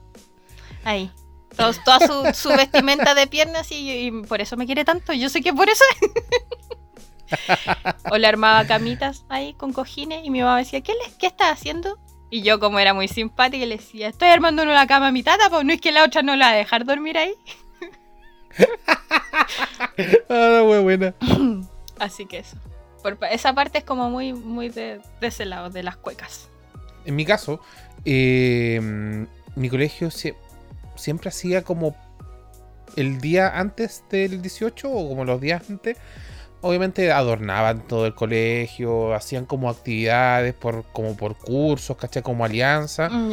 Ahí. Todo- toda su, su vestimenta de piernas y, y por eso me quiere tanto. Yo sé que por eso. <laughs> <laughs> o le armaba camitas ahí con cojines y mi mamá decía, ¿qué, le, qué estás haciendo? Y yo como era muy simpática le decía, estoy armando una cama a mi tata, pues no es que la otra no la va a dejar dormir ahí. <laughs> Ah, muy buena. <laughs> Así que eso. Por esa parte es como muy, muy de, de ese lado, de las cuecas. En mi caso, eh, mi colegio sie- siempre hacía como el día antes del 18 o como los días antes. Obviamente adornaban todo el colegio, hacían como actividades por, como por cursos, ¿cachai? Como alianza, Mm,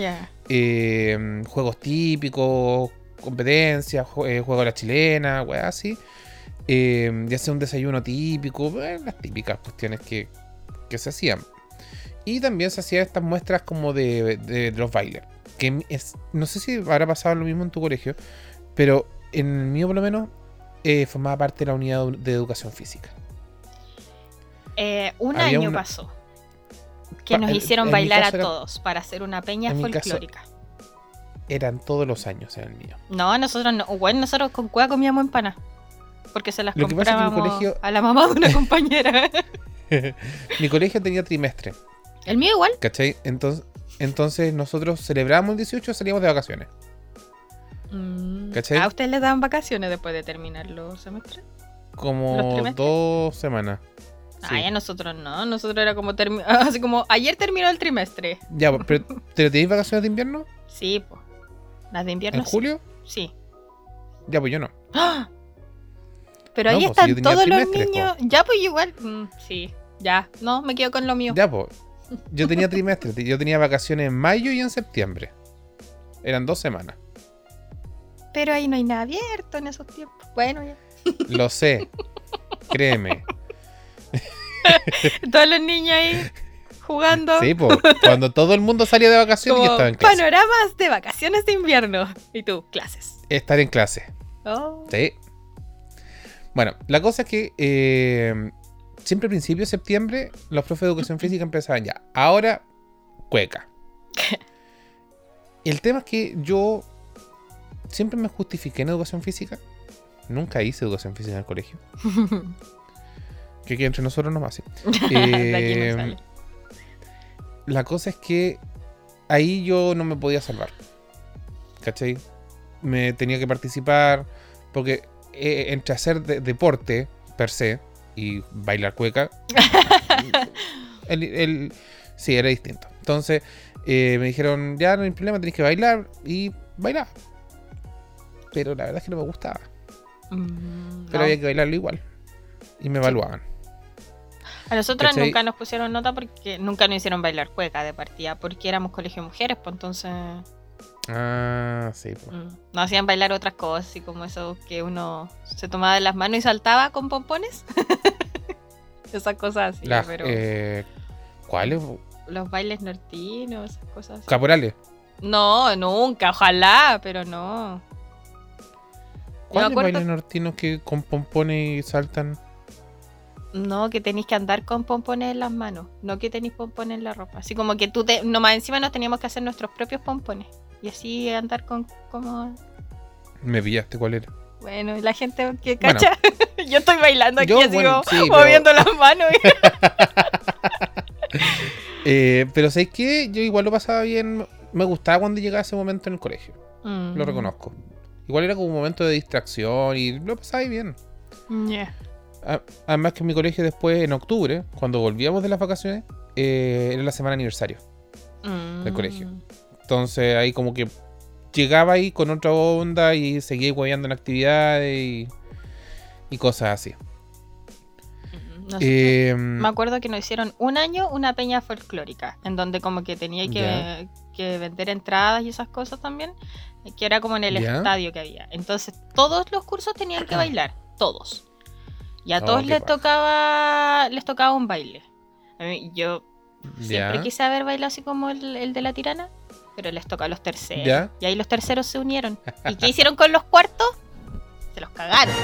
eh, juegos típicos, competencias, jue- eh, juego a la chilena, weá, así. Eh, ya sea un desayuno típico, eh, las típicas cuestiones que, que se hacían. Y también se hacían estas muestras como de, de los bailes. Que es, no sé si habrá pasado lo mismo en tu colegio, pero en el mío por lo menos eh, formaba parte de la unidad de educación física. Eh, un Había año una- pasó que nos en- hicieron en bailar a era- todos para hacer una peña caso- folclórica. Eran todos los años en el mío. No, nosotros no. Bueno, nosotros con cueva comíamos empana. Porque se las Lo comprábamos colegio- a la mamá de una <laughs> compañera. <laughs> mi colegio tenía trimestre, El mío igual. ¿cachai? Entonces, entonces nosotros celebrábamos el 18 y salíamos de vacaciones. Mm. ¿Cachai? ¿A ustedes les dan vacaciones después de terminar los semestres? ¿Los Como dos semanas. Sí. Ay, a nosotros no. Nosotros era como <laughs> así como ayer terminó el trimestre. Ya, pero ¿te tenéis vacaciones de invierno? Sí, pues. Las de invierno. ¿En julio? Sí. Ya, pues yo no. ¡Ah! Pero No, ahí pues, están todos los niños. Ya, pues igual. Mm, sí. Ya. No, me quedo con lo mío. Ya, pues. Yo tenía trimestre. <laughs> Yo tenía vacaciones en mayo y en septiembre. Eran dos semanas. Pero ahí no hay nada abierto en esos tiempos. Bueno, ya. Lo sé. Créeme. <laughs> <laughs> Todos los niños ahí jugando. Sí. Cuando todo el mundo salía de vacaciones, yo como estaba en clase. panoramas de vacaciones de invierno. Y tú, clases. Estar en clase. Oh. Sí. Bueno, la cosa es que eh, siempre a principios de septiembre los profes de educación física empezaban ya. Ahora, cueca. <laughs> El tema es que yo siempre me justifiqué en educación física. Nunca hice educación física en el colegio. <laughs> Que quede entre nosotros nomás. sí. <laughs> no Eh. La cosa es que ahí yo no me podía salvar. ¿Cachai? Me tenía que participar porque eh, entre hacer de- deporte per se y bailar cueca, <laughs> el, el- sí, era distinto. Entonces eh, me dijeron, ya no hay problema, tenés que bailar y bailar. Pero la verdad es que no me gustaba. Mm, Pero no. había que bailarlo igual. Y me evaluaban. A nosotros ¿cachai? nunca nos pusieron nota porque nunca nos hicieron bailar cueca de partida, porque éramos colegio de mujeres, pues entonces Ah, sí. pues. mm, nos hacían bailar otras cosas, así como eso que uno se tomaba de las manos y saltaba con pompones. <laughs> esas cosas así, Las, pero eh, ¿Cuáles? los bailes nortinos, esas cosas así. Caporales. No, nunca, ojalá, pero no. ¿Cuáles acuerdo- bailes nortinos que con pompones y saltan? No, que tenéis que andar con pompones en las manos, no que tenéis pompones en la ropa. Así como que tú te, nomás encima nos teníamos que hacer nuestros propios pompones. Y así andar con como Me pillaste, ¿cuál era? Bueno, la gente que cacha. <laughs> yo estoy bailando aquí Yo, así bueno, como sí, moviendo las manos. <laughs> <laughs> Eh, pero ¿sabes qué? Yo igual lo pasaba bien. Me gustaba cuando llegaba ese momento en el colegio. Mm. Lo reconozco. Igual era como un momento de distracción y lo pasaba bien. Yeah. Además que en mi colegio después, en octubre, cuando volvíamos de las vacaciones, eh, era la semana aniversario. Mm. Del colegio. Entonces ahí como que llegaba ahí con otra onda y seguía hueveando en actividades y, y cosas así. Mm, no sé. Eh, Me acuerdo que nos hicieron un año una peña folclórica, en donde como que tenía que, vender entradas y esas cosas también, que era como en el estadio que había. Entonces todos los cursos tenían que <clears throat> bailar, todos. Y a Oh, todos les tocaba les tocaba un baile. A mí- yo siempre quise haber bailado así como el, el de la tirana, pero les tocó a los terceros. Y ahí los terceros se unieron. ¿Y qué hicieron con los cuartos? Se los cagaron.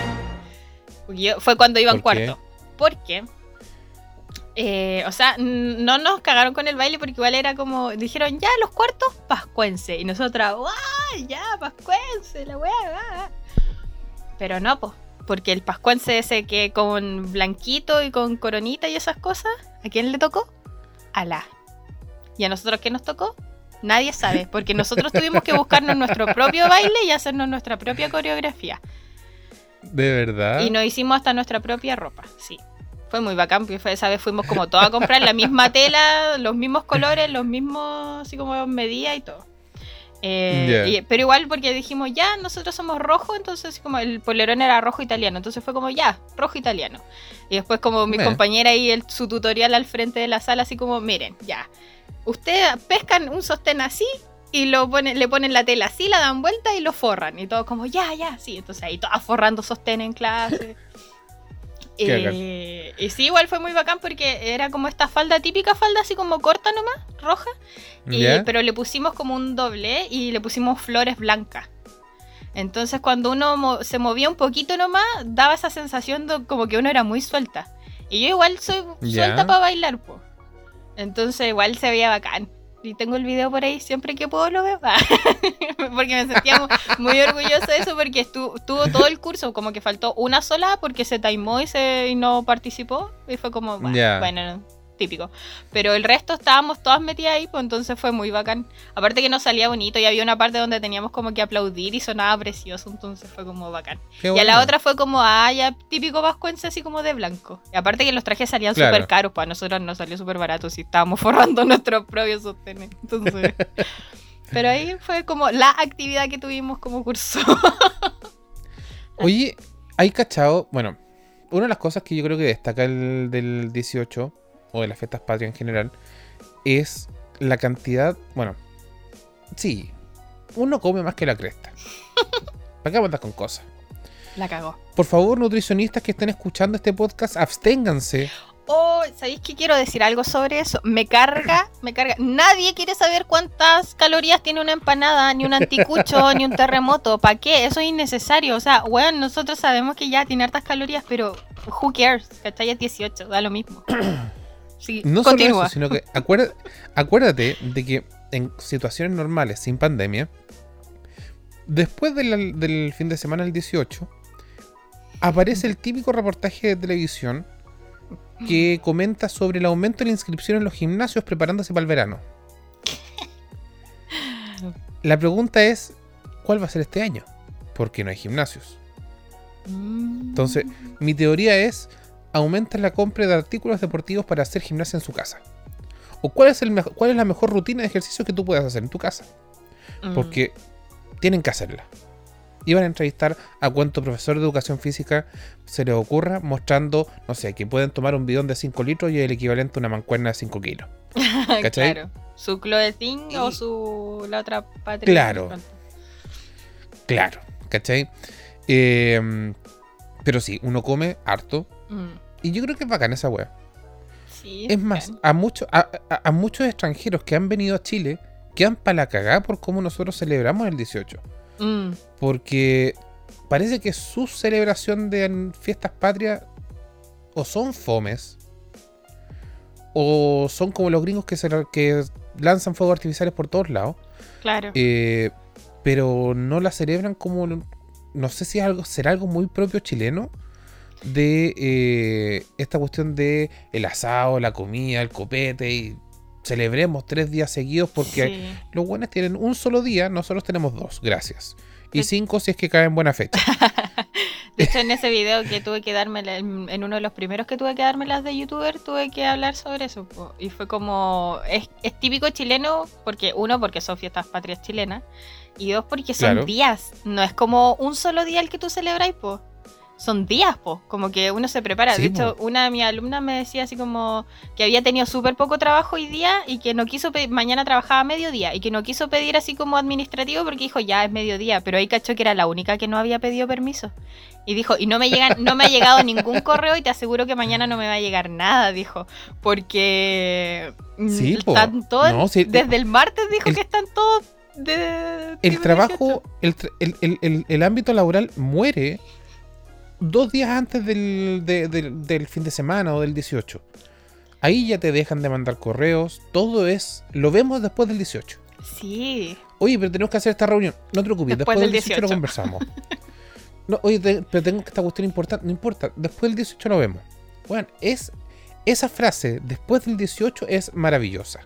Yo- fue cuando iban ¿Por qué? cuarto. Porque, eh, o sea, no nos cagaron con el baile porque igual era como, dijeron, ya, los cuartos, pascuense. Y nosotras, ¡guau! Ya, pascuense, la weá. ah". Pero no, pues. Porque el pascuense ese que con blanquito y con coronita y esas cosas, ¿a quién le tocó? A la. ¿Y a nosotros qué nos tocó? Nadie sabe, porque nosotros tuvimos que buscarnos nuestro propio baile y hacernos nuestra propia coreografía. ¿De verdad? Y nos hicimos hasta nuestra propia ropa, sí. Fue muy bacán, porque esa vez fuimos como todos a comprar la misma tela, los mismos colores, los mismos, así como medidas y todo. Eh, Ya. y- pero igual porque dijimos, ya, nosotros somos rojo, entonces como el polerón era rojo italiano, entonces fue como, ya, rojo italiano. Y después como mi compañera y el, su tutorial al frente de la sala, así como, miren, ya, ustedes pescan un sostén así y lo ponen, le ponen la tela así, la dan vuelta y lo forran. Y todo como, ya, ya, sí. Entonces ahí todas forrando sostén en clase. <laughs> Eh, y sí, igual fue muy bacán porque era como esta falda típica, falda así como corta nomás, roja. Pero le pusimos como un doble y le pusimos flores blancas. Entonces cuando uno mo- se movía un poquito nomás, daba esa sensación de como que uno era muy suelta. Y yo igual soy suelta para bailar, pues. Entonces igual se veía bacán. Y tengo el video por ahí, siempre que puedo lo veo. <laughs> porque me sentía mu- muy orgullosa de eso porque estuvo, estuvo todo el curso, como que faltó una sola porque se taimó y, se, y no participó. Y fue como, bueno, Ya. bueno, típico. Pero el resto estábamos todas metidas ahí, pues entonces fue muy bacán. Aparte que nos salía bonito y había una parte donde teníamos como que aplaudir y sonaba precioso, entonces fue como bacán. Qué Y a la otra fue como, ah, ya típico vascuense así como de blanco. Y aparte que los trajes salían Claro. súper caros, pues a nosotros nos salió súper barato si estábamos <laughs> forrando nuestros propios sostenes. Entonces... <laughs> Pero ahí fue como la actividad que tuvimos como curso. <laughs> Oye, hay cachado, bueno, una de las cosas que yo creo que destaca el del 18 o de las fiestas patrias en general es la cantidad, bueno, sí, uno come más que la cresta. ¿Para qué andas con cosas? La cagó. Por favor, nutricionistas que estén escuchando este podcast, absténganse. Oh, ¿sabéis que quiero decir algo sobre eso? Me carga, me carga. Nadie quiere saber cuántas calorías tiene una empanada, ni un anticucho, <laughs> ni un terremoto. ¿Para qué? Eso es innecesario. O sea, bueno, nosotros sabemos que ya tiene hartas calorías, pero who cares? ¿Cachai? Es 18, da lo mismo. <coughs> Sí, No solo eso, sino que acuérdate, acuérdate de que en situaciones normales, sin pandemia, después del, del fin de semana del 18, aparece el típico reportaje de televisión que <laughs> comenta sobre el aumento de la inscripción en los gimnasios preparándose para el verano. La pregunta es, ¿cuál va a ser este año? Porque no hay gimnasios. Mm. Entonces, mi teoría es aumenta la compra de artículos deportivos para hacer gimnasia en su casa. ¿O cuál es, el mejo- cuál es la mejor rutina de ejercicio que tú puedas hacer en tu casa? Mm. Porque tienen que hacerla. Iban a entrevistar a cuánto profesor de educación física se les ocurra mostrando, no sé, que pueden tomar un bidón de 5 litros y el equivalente a una mancuerna de 5 kilos. <laughs> ¿cachai? claro. Su clothing o Y- su la otra patria. Claro. Claro, ¿cachai? Eh, pero sí, uno come harto. Mm. Y yo creo que es bacán esa wea. Sí, Es más, a, muchos a, a- a muchos extranjeros que han venido a Chile quedan para la cagada por cómo nosotros celebramos el 18. Mm. Porque parece que su celebración de fiestas patrias o son fomes o son como los gringos que, se, que lanzan fuegos artificiales por todos lados, Claro. eh, pero no la celebran como, no sé si es algo, será algo muy propio chileno de eh, esta cuestión de el asado, la comida, el copete y celebremos tres días seguidos porque Sí. los buenos tienen un solo día, nosotros tenemos dos, gracias. Y cinco si es que cae en buena fecha. <laughs> De hecho, en ese video que tuve que darme, en en uno de los primeros que tuve que darme las de youtuber, tuve que hablar sobre eso. po. Y fue como, es, es típico chileno, porque uno, porque son fiestas patrias chilenas, y dos, porque son Claro. días. No es como un solo día el que tú celebráis, pues. Son días, pues. Como que uno se prepara. Sí, de hecho, po. una de mis alumnas me decía así como que había tenido súper poco trabajo hoy día y que no quiso pedir, mañana trabajaba a mediodía y que no quiso pedir así como administrativo porque dijo ya es mediodía, pero ahí cachó que era la única que no había pedido permiso. Y dijo, y no me llegan, no me ha llegado ningún correo y te aseguro que mañana no me va a llegar nada, dijo. Porque mm, Sí, po. están todos, No, sí, desde el martes dijo el- que están todos de El tipo trabajo, el, tra- el- el- el- el ámbito laboral muere dos días antes del, de- del- del fin de semana o del 18. Ahí ya te dejan de mandar correos, todo es, lo vemos después del 18. 18. Sí, Oye, pero tenemos que hacer esta reunión. No te preocupes, Después después, del del 18, lo 18. conversamos. No, oye, te- pero tengo que esta cuestión importante. No importa, después del 18 lo vemos. Bueno, es, esa frase, después del 18, es maravillosa.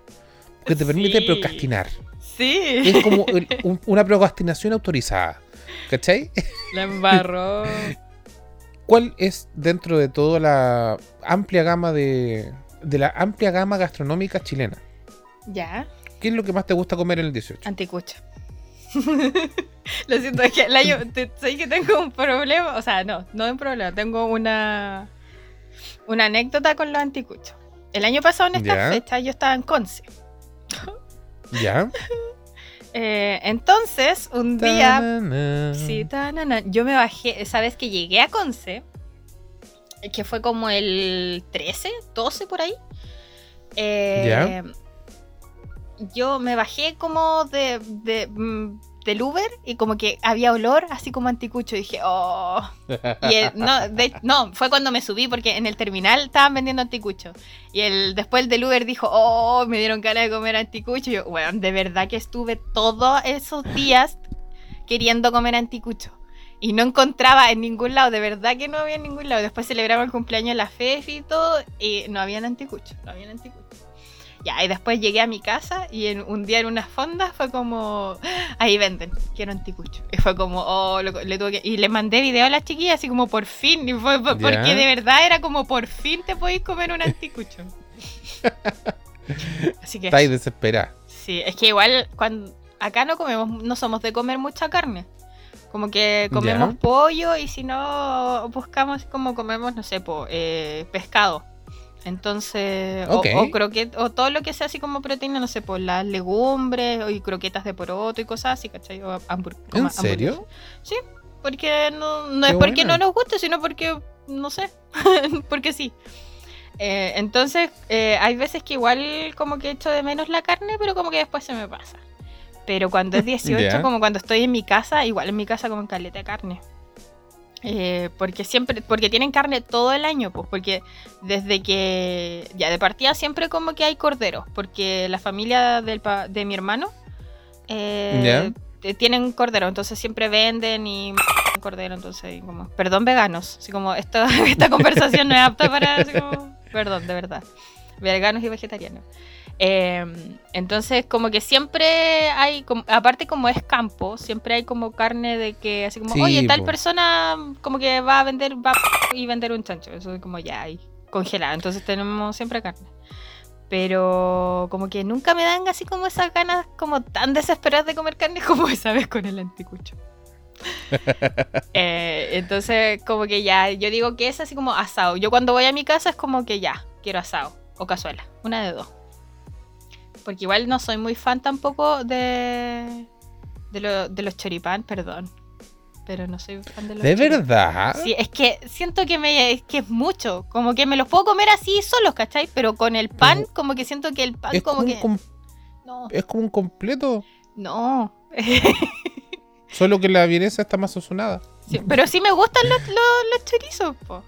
Porque te permite Sí. procrastinar. sí. Es como el- un- una procrastinación autorizada. ¿Cachai? La embarró. <laughs> ¿Cuál es dentro de toda la amplia gama de, de la amplia gama gastronómica chilena? ya. ¿Qué es lo que más te gusta comer en el 18? Anticucho. <laughs> Lo siento, es que el año, te- sé que tengo un problema, o sea, no, no un problema, tengo una, una anécdota con los anticuchos. El año pasado en esta Ya. fecha yo estaba en Conce. ¿Ya? <laughs> Eh, entonces, un día, Ta-na-na. sí, tanana, yo me bajé, esa vez que llegué a Conce, que fue como el 13, 12 por ahí. eh, Yo me bajé como de, de, mm, del Uber y como que había olor así como anticucho. Y dije, oh. Y no, de- no, fue cuando me subí porque en el terminal estaban vendiendo anticucho. Y el, después el del Uber dijo, oh, me dieron ganas de comer anticucho. Y yo, bueno, de verdad que estuve todos esos días queriendo comer anticucho. Y no encontraba en ningún lado, de verdad que no había en ningún lado. Después celebramos el cumpleaños de la Fefi y todo, y no habían anticucho, no habían anticucho. Ya, y después llegué a mi casa y en, un día en unas fondas fue como, "Ah, ahí venden, quiero anticucho. Y fue como, oh, lo- le tuve que... Y le mandé video a las chiquillas así como por fin, y fue por- Ya. porque de verdad era como por fin te podéis comer un anticucho. <laughs> así que... Está ahí desesperada. Sí, es que igual cuando acá no comemos, no somos de comer mucha carne. Como que comemos pollo y si no buscamos como comemos, no sé, po, eh, pescado. Entonces, o- o, croquet, o todo lo que sea así como proteína, no sé, por las legumbres o y croquetas de poroto y cosas así, ¿cachai? O hambur- ¿En serio? Sí, porque no, no Qué es porque buena. no nos guste, sino porque, no sé, <laughs> porque sí. Eh, entonces, eh, hay veces que igual como que echo de menos la carne, pero como que después se me pasa. Pero cuando es 18, <laughs> Ya. como cuando estoy en mi casa, igual en mi casa como en caleta de carne. Eh, porque siempre, porque tienen carne todo el año, pues, porque desde que, ya de partida siempre como que hay corderos, porque la familia del pa- de mi hermano eh, Ya. eh, tienen cordero, entonces siempre venden y cordero, entonces como, perdón veganos, así como esto, <laughs> esta conversación no es apta para, así como, perdón, de verdad, veganos y vegetarianos. Eh, entonces como que siempre hay, como- aparte como es campo, siempre hay como carne de que así como, Sí, oye, tal po. persona como que va a vender, va y vender un chancho, eso es como ya hay congelado, entonces tenemos siempre carne. Pero como que nunca me dan así como esas ganas como tan desesperadas de comer carne <laughs> como esa vez con el anticucho. <laughs> Eh, entonces como que ya, yo digo que es así como asado. Yo cuando voy a mi casa es como que ya, quiero asado o cazuela, una de dos. Porque igual no soy muy fan tampoco de, de, lo- de los choripán, perdón. Pero no soy fan de los ¿De choripán. verdad? Sí, es que siento que me que es mucho, como que me los puedo comer así solos, ¿cachai? Pero con el pan, Pero como que siento que el pan Es como como, que com- no, es como un completo. no. <laughs> Solo que la vienesa está más sazonada. Sí, pero sí me gustan los, los, los chorizos, po.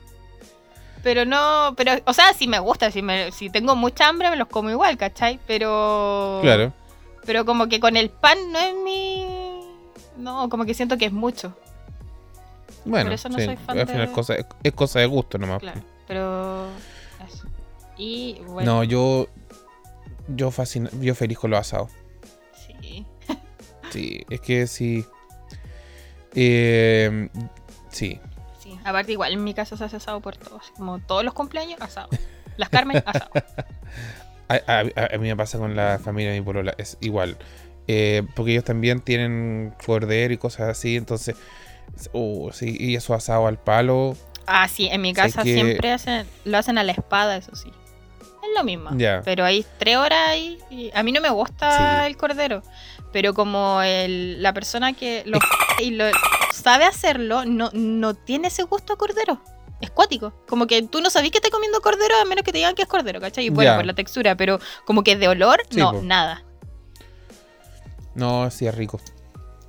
Pero no, pero, o sea, sí me gusta, si, me, si tengo mucha hambre me los como igual, ¿cachai? Pero... Claro. Pero como que con el pan no es mi... No, como que siento que es mucho. Bueno, Por eso no sí, soy fan al final de- es cosa, es, cosa de gusto nomás. Claro, pero eso. Y bueno, No, yo. Yo fascina, yo feliz con los asados. sí. <laughs> Sí, es que sí. Eh, sí. Aparte igual en mi casa se hace asado por todos, como todos los cumpleaños asado. Las Carmen asado. <laughs> A, a- a mí me pasa con la familia de mi polola, es igual. Eh, porque ellos también tienen cordero y cosas así, entonces. Uh, sí, y eso asado al palo. Ah, sí, en mi casa que- siempre hacen, lo hacen a la espada, eso sí. Es lo mismo. Pero hay tres horas ahí. y a mí no me gusta Sí. el cordero. Pero como el- la persona que lo, <laughs> y lo sabe hacerlo, no, no tiene ese gusto a cordero. Es cuático. Como que tú no sabís que estás comiendo cordero a menos que te digan que es cordero, ¿cachai? Y bueno, por la textura, pero como que de olor, Sí, no, po. nada. No, sí, es rico.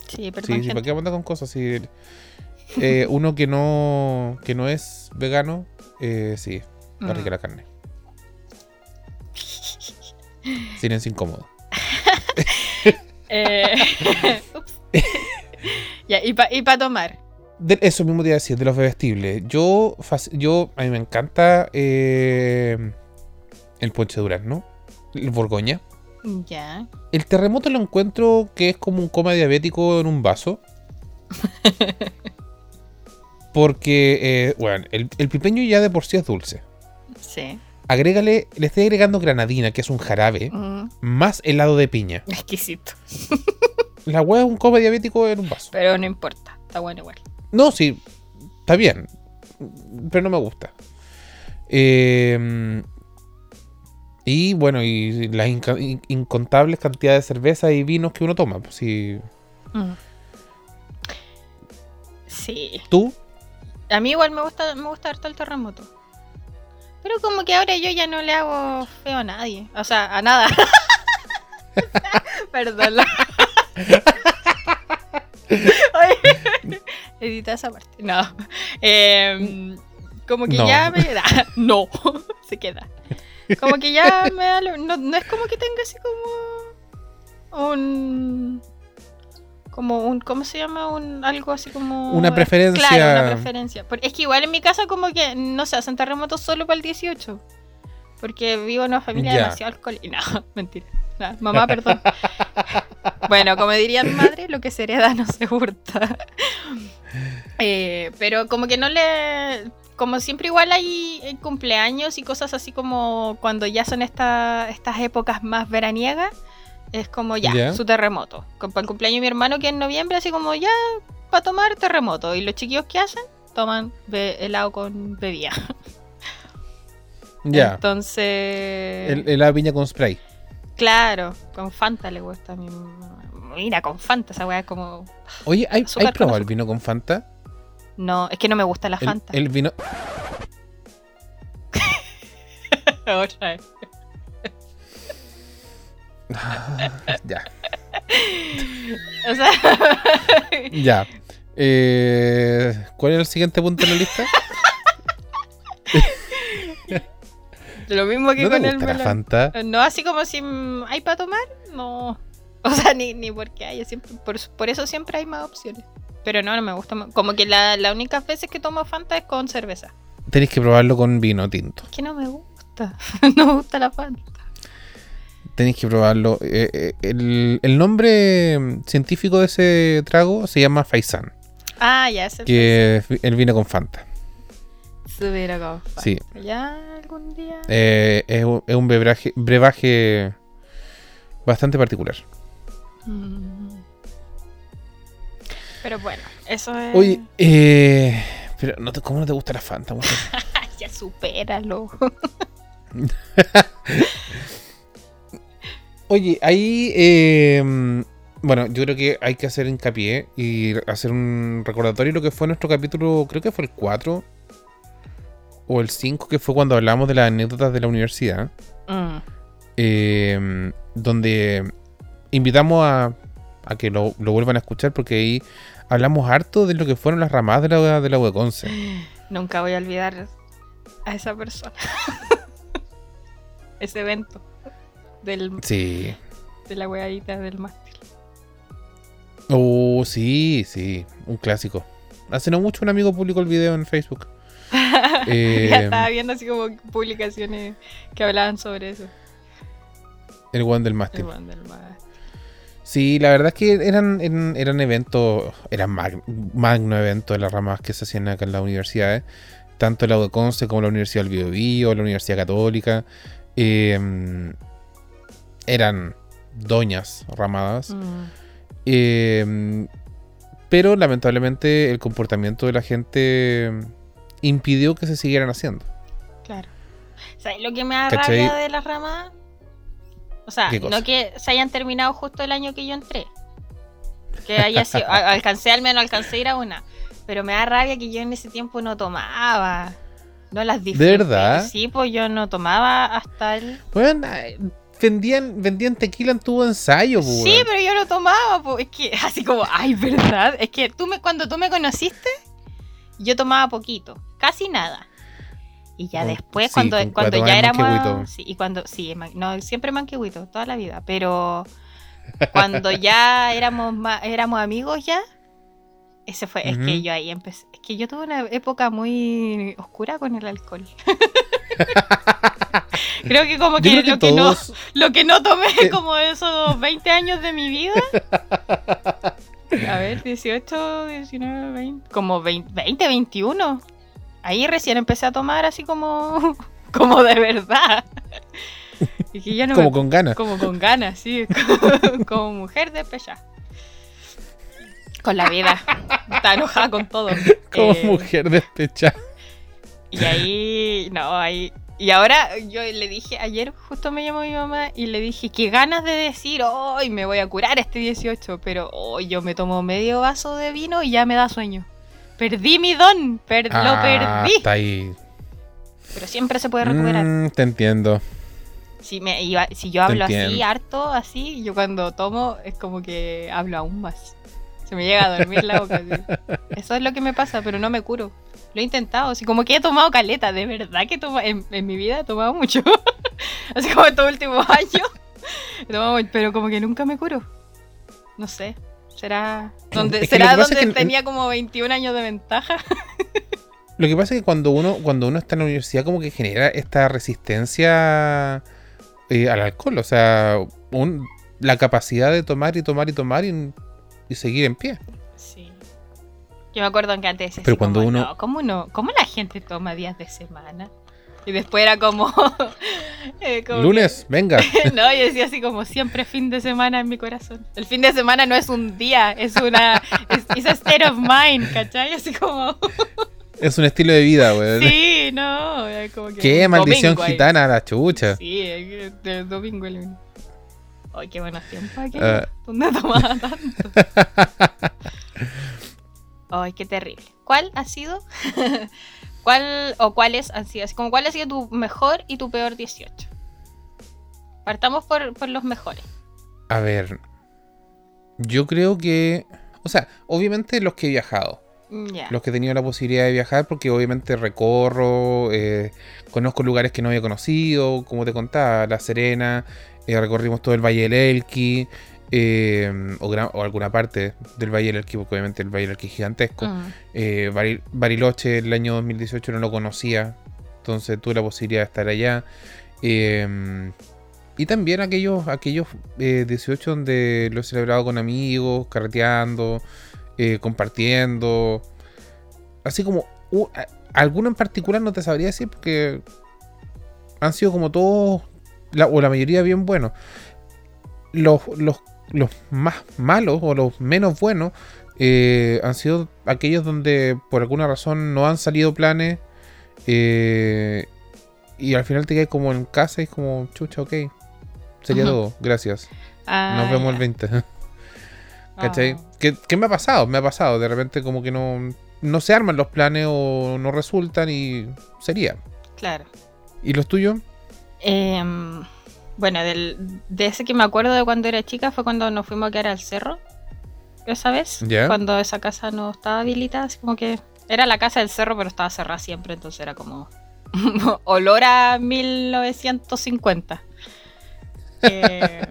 Sí, perdón, Sí, sí. ¿para qué andar con cosas? Sí, eh, <laughs> uno que no, que no es vegano, eh, sí, está Mm. rica la carne. Silencio incómodo. <laughs> Eh, <laughs> ups. Ya, y para tomar. De- eso mismo te iba a decir, de los bebestibles. Yo, yo a mí me encanta eh, el ponche durazno, el borgoña. Ya. El terremoto lo encuentro que es como un coma diabético en un vaso. <laughs> Porque, eh, bueno, el, el pipeño ya de por sí es dulce. Sí. Agrégale, le estoy agregando granadina, que es un jarabe, Mm, más helado de piña. <laughs> exquisito. La hueá es un coma diabético en un vaso. Pero no importa. Está bueno igual. No, sí, está bien, pero no me gusta. Eh, y bueno, y las incontables cantidades de cerveza y vinos que uno toma. Pues, si Mm. Sí. tú, A mí igual me gusta, me gusta harto el terremoto. Pero como que ahora yo ya no le hago feo a nadie. O sea, a nada. <laughs> Perdón. la- <laughs> Oye, Edita esa parte. No. Em, como que No. ya me da. No. Se queda. Como que ya me da. lo- No, no es como que tenga así como. Un. Como un. ¿Cómo se llama? Un, algo así como. Una preferencia. Claro, una preferencia. Es que igual en mi casa como que no se hacen terremotos solo para el 18. Porque vivo en una familia Ya. demasiado alcohólica. <laughs> No, mentira. No, mamá, perdón. <laughs> bueno, como diría mi madre, lo que se hereda no se hurta. <laughs> Eh, pero como que no le... Como siempre igual hay eh, cumpleaños y cosas así como cuando ya son esta- estas épocas más veraniegas, es como ya, Ya. su terremoto. Para el cumpleaños de mi hermano que en noviembre, así como ya, para tomar terremoto. Y los chiquillos que hacen, toman helado con bebida. Ya, Entonces... el, helado de piña con spray. Claro, con Fanta le gusta a mi... Mira, con Fanta, esa weá es como... Oye, ¿hay, ¿hay probado el vino con Fanta? No, es que no me gusta la El, Fanta. el vino. <laughs> Otra vez. <laughs> ya, O sea, <laughs> ya. Eh, ¿Cuál es el siguiente punto en la lista? <laughs> lo mismo que ¿No te con el gusta la melón. Fanta? No, así como si hay para tomar, no. <laughs> O sea, ni, ni porque hay, siempre, por, por eso siempre hay más opciones. Pero no, no me gusta. más. Como que la, la única veces que tomo Fanta es con cerveza. Tenéis que probarlo con vino tinto. Es que no me gusta. <laughs> no me gusta la Fanta. Tenéis que probarlo. Eh, eh, el, el nombre científico de ese trago se llama Faisan, Ah, ya, es el que es el vino con Fanta. Sí. Ya algún día. Eh, es, un- es un brebaje, brebaje bastante particular. Mm. Pero bueno, eso es. Oye, eh, pero no te- ¿cómo no te gusta la Fanta? <laughs> ya supéralo. <laughs> Oye, ahí, eh, bueno, yo creo que hay que hacer hincapié y hacer un recordatorio de lo que fue nuestro capítulo, creo que fue el 4 o el 5, que fue cuando hablamos de las anécdotas de la universidad, Mm. eh, donde invitamos a, a que lo, lo vuelvan a escuchar porque ahí hablamos harto de lo que fueron las ramadas de la, de la UECONCE. <gasps> Nunca voy a olvidar a esa persona. <laughs> Ese evento del, Sí. de la weadita del mástil. Oh, sí, sí, un clásico. Hace no mucho un amigo publicó el video en Facebook. <laughs> Eh, ya estaba viendo así como publicaciones que hablaban sobre eso. El One del Mástil. Sí, la verdad es que eran, eran, eventos, eran magno eventos de las ramas que se hacían acá en las universidades, tanto la UDECONCE como la Universidad del Biobío, la Universidad Católica. Em, eran doñas ramadas. Mm. Em, pero lamentablemente el comportamiento de la gente impidió que se siguieran haciendo. Claro. O sea, lo que me da rabia de las ramas o sea, no que se hayan terminado justo el año que yo entré. Que haya sido, <laughs> alcancé al menos, alcancé a ir a una. Pero me da rabia que yo en ese tiempo no tomaba. No las disfruté. ¿De verdad? Sí, pues yo no tomaba hasta el... Bueno, vendían, vendían tequila en tu ensayo, pues. Sí, pero yo no tomaba, pues. Es que así como, ay, ¿verdad? Es que tú me, cuando tú me conociste, yo tomaba poquito. Casi nada. Y ya después, cuando, cuando ya éramos. Sí, y cuando. Sí, no, siempre manquehuito, toda la vida. Pero cuando ya éramos éramos amigos ya. Ese fue, es que yo ahí empecé. Es que yo tuve una época muy oscura con el alcohol. <laughs> Creo que como que, lo, que no, lo que no tomé <laughs> como esos 20 años de mi vida. <laughs> A ver, 18, 19, 20. Como 20, 20 21. Ahí recién empecé a tomar así como, <laughs> como de verdad. <laughs> Y que ya no como con ganas. Como con ganas, sí. <laughs> Como, mujer de pecha. Con la vida. Está enojada con todo. Como eh, mujer despecha. Y ahí, no, ahí. Y ahora yo le dije, ayer justo me llamó mi mamá y le dije, qué ganas de decir, hoy me voy a curar este 18, pero hoy yo me tomo medio vaso de vino y ya me da sueño. Perdí mi don. lo ah, perdí. Está ahí. Pero siempre se puede recuperar. Mm, te entiendo. Si, me, si yo hablo así, harto, así, yo cuando tomo es como que hablo aún más. Se me llega a dormir la boca. Eso es lo que me pasa, pero no me curo. Lo he intentado, así como que he tomado caleta, de verdad que tomo, en, mi vida he tomado mucho. <laughs> así como estos últimos <laughs> años. He tomado, pero como que nunca me curo. No sé. ¿Será donde, ¿será donde tenía como 21 años de ventaja? <laughs> lo que pasa es que cuando uno, cuando uno está en la universidad como que genera esta resistencia eh, al alcohol. O sea, la capacidad de tomar y tomar y tomar y, seguir en pie. Sí. Yo me acuerdo que antes Pero cuando uno... ¿cómo, no, ¿Cómo la gente toma días de semana? Y después era como. <laughs> Eh, Lunes, venga. <laughs> no, yo decía así como siempre fin de semana en mi corazón. El fin de semana no es un día, es una. <laughs> es a state of mind, ¿cachai? Así como. es un estilo de vida, güey. Sí, no. Como que qué maldición gitana la chucha. Sí, el domingo el. Ay, qué buenos tiempos aquí. Uh, ¿Dónde tomaba tanto? <laughs> Ay, qué terrible. ¿Cuál ha sido <laughs> ¿Cuál o cuáles han sido? Así como cuál ha sido tu mejor y tu peor 18. Partamos por, los mejores. A ver. Yo creo que. O sea, obviamente los que he viajado. Los que he tenido la posibilidad de viajar, porque obviamente recorro, eh, conozco lugares que no había conocido, como te contaba, La Serena, eh, recorrimos todo el Valle del Elqui, eh, o, alguna parte del Valle del Elqui, porque obviamente el Valle del Elqui es gigantesco. Mm. Eh, Bariloche el año 2018 no lo conocía, entonces tuve la posibilidad de estar allá. Eh, y también aquellos, aquellos 18 donde lo he celebrado con amigos, carreteando, compartiendo. Así como alguno en particular no te sabría decir porque han sido como todos, o la mayoría bien buenos. Los, los los más malos o los menos buenos eh, han sido aquellos donde por alguna razón no han salido planes eh, y al final te quedas como en casa y es como chucha, ok. Sería todo, gracias. Nos vemos el 20. <laughs> ¿Cachai? Ah. ¿Qué, me ha pasado? Me ha pasado. De repente como que no, no se arman los planes o no resultan y sería. Claro. ¿Y los tuyos? Eh, bueno, del, de ese que me acuerdo de cuando era chica fue cuando nos fuimos a quedar al cerro. Esa vez. Cuando esa casa no estaba habilitada. Así como que era la casa del cerro, pero estaba cerrada siempre. Entonces era como <laughs> olor a 1950. Eh,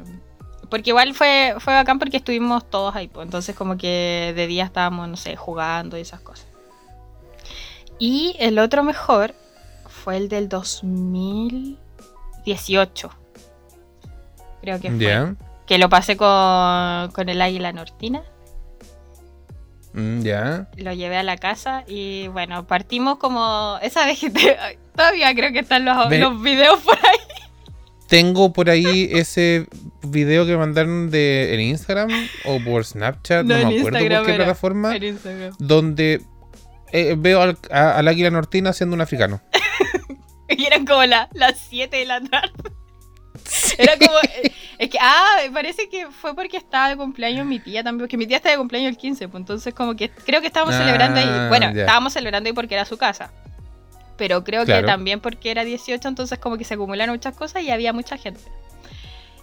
Porque igual fue, fue bacán porque estuvimos todos ahí, pues. Entonces como que de día estábamos, no sé, jugando y esas cosas. Y el otro mejor fue el del 2018. Creo que fue. Que lo pasé con, con el águila nortina. Mm, ya. Lo llevé a la casa y bueno, partimos como... Esa vez que te- todavía creo que están los, Ve- los videos por ahí. Tengo por ahí ese video que mandaron de en Instagram o por Snapchat, no, en me acuerdo Instagram por qué era, plataforma, donde eh, veo al, a- al águila nortina siendo un africano. <laughs> Y eran como la- las 7 de la tarde. Era como. eh, Es que, ah, parece que fue porque estaba de cumpleaños mi tía también. Porque mi tía está de cumpleaños el 15, pues entonces, como que creo que estábamos Ah, celebrando ahí. Bueno, ya. estábamos celebrando ahí porque era su casa. Pero creo Claro. que también porque era 18, entonces, como que se acumularon muchas cosas y había mucha gente.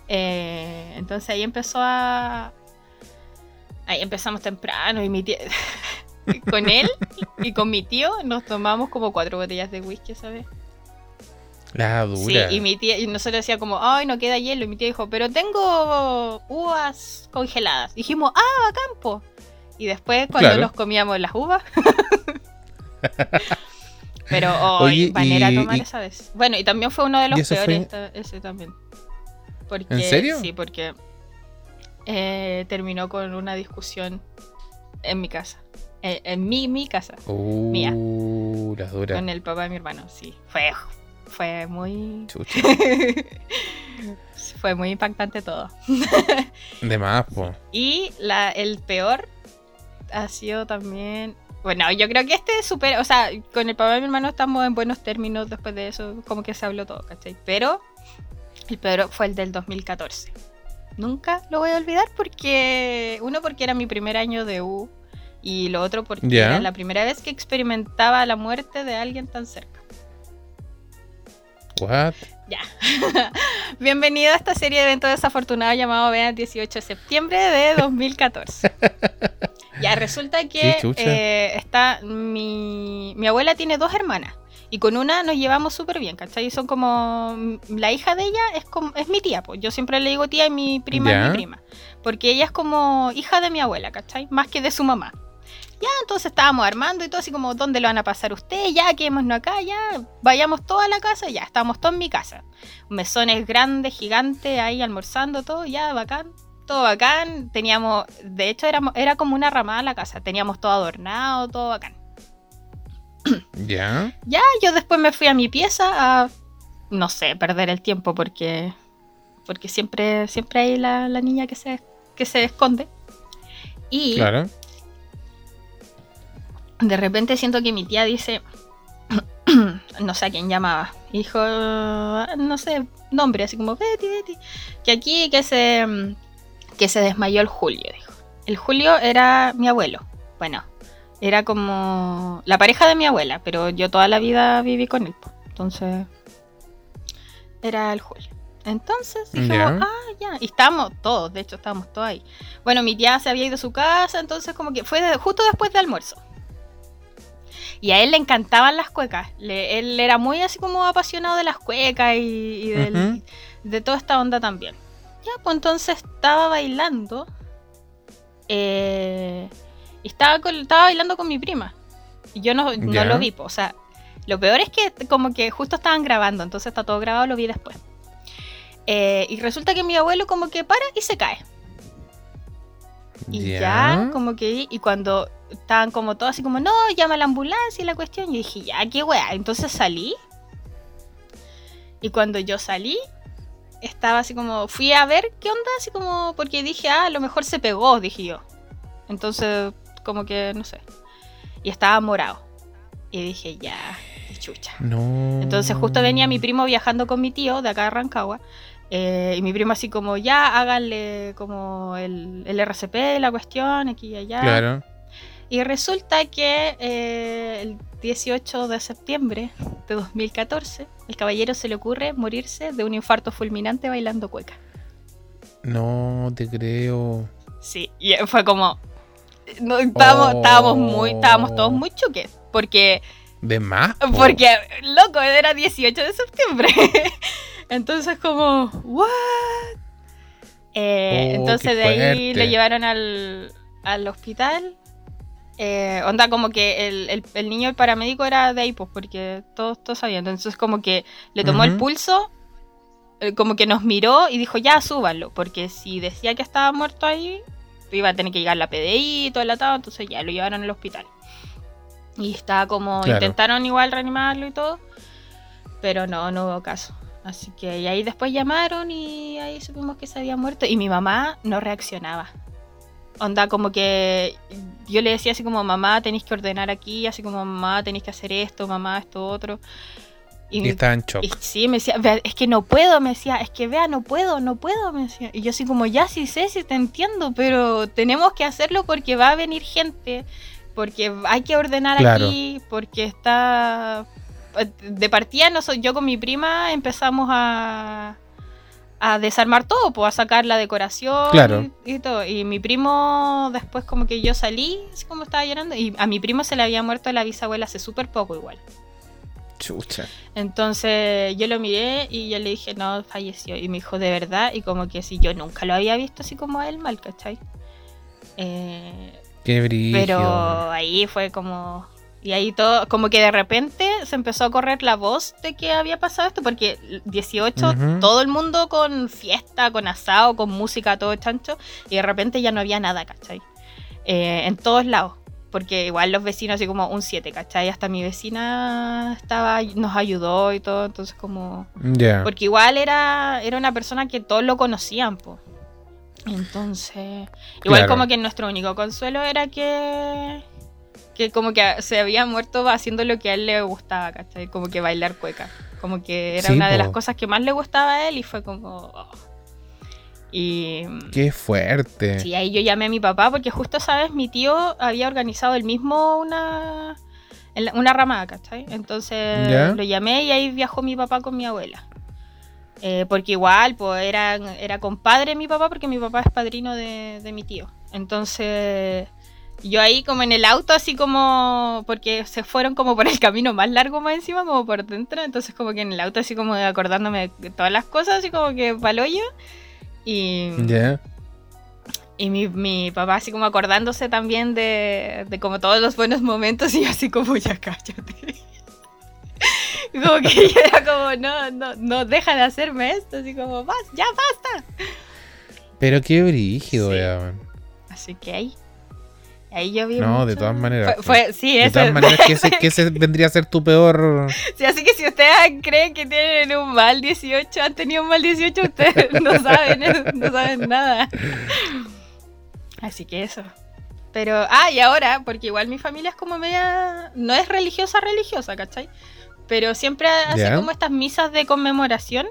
Eh, entonces ahí empezó a. Ahí empezamos temprano y mi tía. <laughs> con él y con mi tío nos tomamos como cuatro botellas de whisky, ¿sabes? La Sí, dura. y mi tía, y nosotros decía como, ay, no queda hielo. Y mi tía dijo, pero tengo uvas congeladas. Dijimos, ah, a campo. Y después, cuando Claro. nos comíamos las uvas. <laughs> pero, hoy manera y- tomar y- esa vez. Bueno, y también fue uno de ¿Y los peores, fue- esta- ese también. Porque, ¿En serio? Sí, porque eh, terminó con una discusión en mi casa. Eh, en mi, mi casa. Uh, la dura. Con el papá de mi hermano, sí. Fue, fue muy. Chucha. <laughs> Fue muy impactante todo. De más, po. Y la, el peor ha sido también. Bueno, yo creo que este es súper. O sea, con el papá de mi hermano estamos en buenos términos después de eso. Como que se habló todo, ¿cachai? Pero el peor fue el del 2014. Nunca lo voy a olvidar porque. Uno, porque era mi primer año de U. Y lo otro, porque era la primera vez que experimentaba la muerte de alguien tan cerca. What? Ya. <laughs> Bienvenido a esta serie de eventos desafortunados llamado Vean 18 de septiembre de 2014. <laughs> ya, resulta que eh, está mi, mi abuela tiene dos hermanas y con una nos llevamos súper bien, ¿cachai? Son como la hija de ella es como es mi tía, pues yo siempre le digo tía y mi prima es mi prima, porque ella es como hija de mi abuela, ¿cachai? Más que de su mamá. Ya, entonces estábamos armando y todo así como, ¿dónde lo van a pasar ustedes? Ya, quedémonos acá, ya, vayamos todos a la casa, ya, estábamos todos en mi casa. Mesones grandes, gigantes, ahí almorzando todo, ya, bacán, todo bacán. Teníamos, de hecho, éramos, era como una ramada la casa, teníamos todo adornado, todo bacán. <coughs> ¿Ya? Ya, yo después me fui a mi pieza a, no sé, perder el tiempo porque, porque siempre, siempre hay la, la niña que se, que se esconde. Y Claro. De repente siento que mi tía dice, <clears throat> no sé a quién llamaba, dijo, no sé, nombre, así como Betty, Betty, que aquí que se, que se desmayó el Julio, dijo. El Julio era mi abuelo, bueno, era como la pareja de mi abuela, pero yo toda la vida viví con él, entonces era el Julio. Entonces dijimos, ah, ya, y estábamos todos, de hecho estábamos todos ahí. Bueno, mi tía se había ido a su casa, entonces como que fue de- justo después de almuerzo. Y a él le encantaban las cuecas. Le- él era muy así como apasionado de las cuecas y, y del- Ujú. de toda esta onda también. Ya, pues entonces estaba bailando. eh, y estaba, con- estaba bailando con mi prima. Y yo no, lo vi, po, o sea, lo peor es que como que justo estaban grabando, entonces está todo grabado, lo vi después. Eh, y resulta que mi abuelo como que para y se cae. Y ya, como que, y cuando estaban como todos así como, no, llama a la ambulancia y la cuestión, yo dije, ya, qué wea. Entonces salí. Y cuando yo salí, estaba así como, fui a ver qué onda, así como, porque dije, ah, a lo mejor se pegó, dije yo. Entonces, como que, no sé. Y estaba morado. Y dije, ya, chucha. No. Entonces justo venía mi primo viajando con mi tío de acá de Rancagua. Eh, y mi primo así como, ya háganle como el, el RCP, la cuestión, aquí y allá. Claro. Y resulta que eh, el 18 de septiembre de 2014, el caballero se le ocurre morirse de un infarto fulminante bailando cueca. No te creo. Sí, y fue como... no, estábamos, Oh. estábamos muy, estábamos todos muy choques. Porque De más. po. Porque, loco, era 18 de septiembre. <laughs> Entonces como, ¿what? Eh, Oh, entonces de ahí lo llevaron al, al hospital. Eh, onda como que el, el- el niño, el paramédico era de ahí, pues porque todos, todos sabían. Entonces como que le tomó el pulso, eh, como que nos miró y dijo, ya, súbanlo. Porque si decía que estaba muerto ahí, iba a tener que llegar la PDI y todo el atado. Entonces ya, lo llevaron al hospital. Y estaba como, Claro. intentaron igual reanimarlo y todo. Pero no, no hubo caso. Así que y ahí después llamaron y ahí supimos que se había muerto. Y mi mamá no reaccionaba. Onda, como que yo le decía así como, mamá, tenéis que ordenar aquí, así como, mamá, tenéis que hacer esto, mamá, esto, otro. Y, Y estaba en shock. y sí, me decía, "Vea, es que no puedo, me decía, es que vea, no puedo, no puedo, me decía. Y yo así como, ya sí sé, sí te entiendo, pero tenemos que hacerlo porque va a venir gente, porque hay que ordenar Claro. aquí, porque está... De partida, noso- yo con mi prima empezamos a, a desarmar todo, pues a sacar la decoración Claro. y, y todo. Y mi primo, después como que yo salí, así como estaba llorando, y a mi primo se le había muerto la bisabuela hace súper poco igual. Chucha. Entonces yo lo miré y yo le dije, no, falleció. Y me dijo, de verdad, y como que si yo nunca lo había visto así como a él mal, ¿cachai? Eh, Qué brillo. pero ahí fue como... Y ahí todo, como que de repente se empezó a correr la voz de que había pasado esto, porque el 18, Ujú. todo el mundo con fiesta, con asado, con música, todo chancho, y de repente ya no había nada, ¿cachai? Eh, en todos lados, porque igual los vecinos así como un 7, ¿cachai? Hasta mi vecina estaba, nos ayudó y todo, entonces como... Ya. Porque igual era, era una persona que todos lo conocían, po. Entonces, igual Claro. como que nuestro único consuelo era que que como que se había muerto haciendo lo que a él le gustaba, ¿cachai? Como que bailar cueca. Como que era Sí, una de po. las cosas que más le gustaba a él y fue como... oh. Y Qué fuerte. sí, ahí yo llamé a mi papá porque justo, ¿sabes? Mi tío había organizado él mismo una, una ramada, ¿cachai? Entonces ¿Ya? lo llamé y ahí viajó mi papá con mi abuela. Eh, porque igual, pues era, era compadre de mi papá porque mi papá es padrino de, de mi tío. Entonces yo ahí como en el auto, así como, porque se fueron como por el camino más largo más encima, como por dentro. Entonces como que en el auto así como acordándome de todas las cosas, así como que paloyo. Y... Ya. Y mi, mi papá así como acordándose también de, de como todos los buenos momentos y yo así como ya cállate. <laughs> Como que yo era como, no, no, no, deja de hacerme esto, así como, vas, ya basta. Pero qué brígido, Sí. Así que ahí, ahí yo vi No, de todas maneras, Fue, fue- sí, De todas maneras, que ese, que ese vendría a ser tu peor. Sí, así que si ustedes creen que tienen un mal 18, han tenido un mal 18, ustedes no <laughs> saben, <laughs> no saben nada. Así que eso. Pero, ah, y ahora, porque igual mi familia es como media, no es religiosa, religiosa, ¿cachai? Pero siempre hace como estas misas de conmemoración.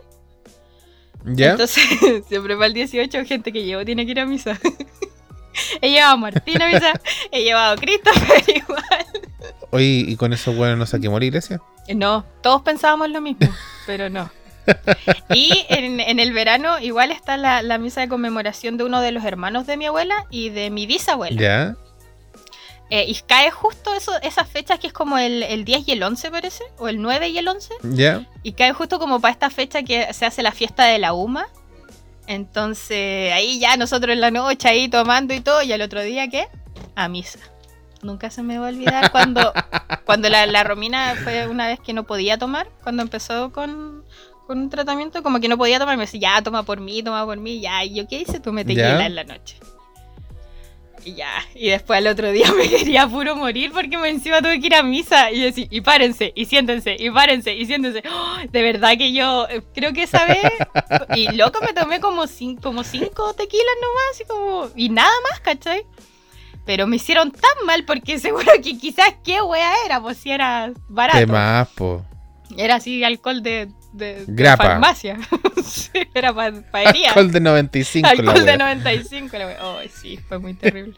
¿Ya? Entonces, <laughs> siempre para el 18, gente que llevo tiene que ir a misa. He llevado a Martín a misa, he llevado a Christopher <laughs> igual. Oye, ¿y con eso, bueno, no saquemos la iglesia? No, todos pensábamos lo mismo, pero no. <laughs> Y en, en el verano igual está la, la misa de conmemoración de uno de los hermanos de mi abuela y de mi bisabuela. ¿Ya? Eh, y cae justo eso, esas fechas que es como el, el 10 y el 11 parece, o el 9 y el 11. ¿Ya? Y cae justo como para esta fecha que se hace la fiesta de la UMA. Entonces ahí ya nosotros en la noche ahí tomando y todo, y al otro día ¿qué? A misa. Nunca se me va a olvidar cuando, <laughs> cuando la, la Romina fue una vez que no podía tomar, cuando empezó con, con un tratamiento, como que no podía tomar, me decía, ya, toma por mí, toma por mí, ya, y yo qué hice, tú me te en la noche. Y ya, y después al otro día <laughs> me quería puro morir porque me encima tuve que ir a misa y decir, y párense, y siéntense, y párense, y siéntense. ¡Oh! de verdad que yo eh, creo que esa vez, y loco me tomé como, cin- como cinco tequilas nomás, y, como, y nada más, ¿cachai? Pero me hicieron tan mal porque <laughs> seguro que quizás qué wea era, pues si era barato. ¿Qué más, po? Era así alcohol de, de, de farmacia. <laughs> Sí, era para pa herida. Alcohol de 95, la Alcohol de wea. 95. la. Oh, sí, fue muy terrible.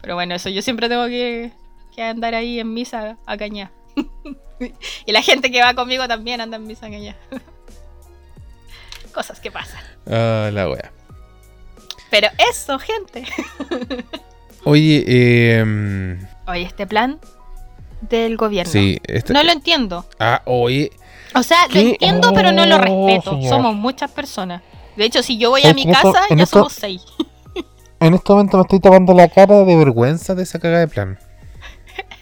Pero bueno, eso yo siempre tengo que, que andar ahí en misa a cañar. <laughs> y la gente que va conmigo también anda en misa a cañar. <laughs> Cosas que pasan. Ah, la wea. Pero eso, gente. Oye, eh. Oye, este plan del gobierno. Sí, este- No lo entiendo. Ah, oye. O sea, lo entiendo, pero no lo Oh, respeto. señor. Somos muchas personas. De hecho, si yo voy a mi casa, ya esto- somos seis. <laughs> En este momento me estoy tapando la cara de vergüenza de esa cagada de plan.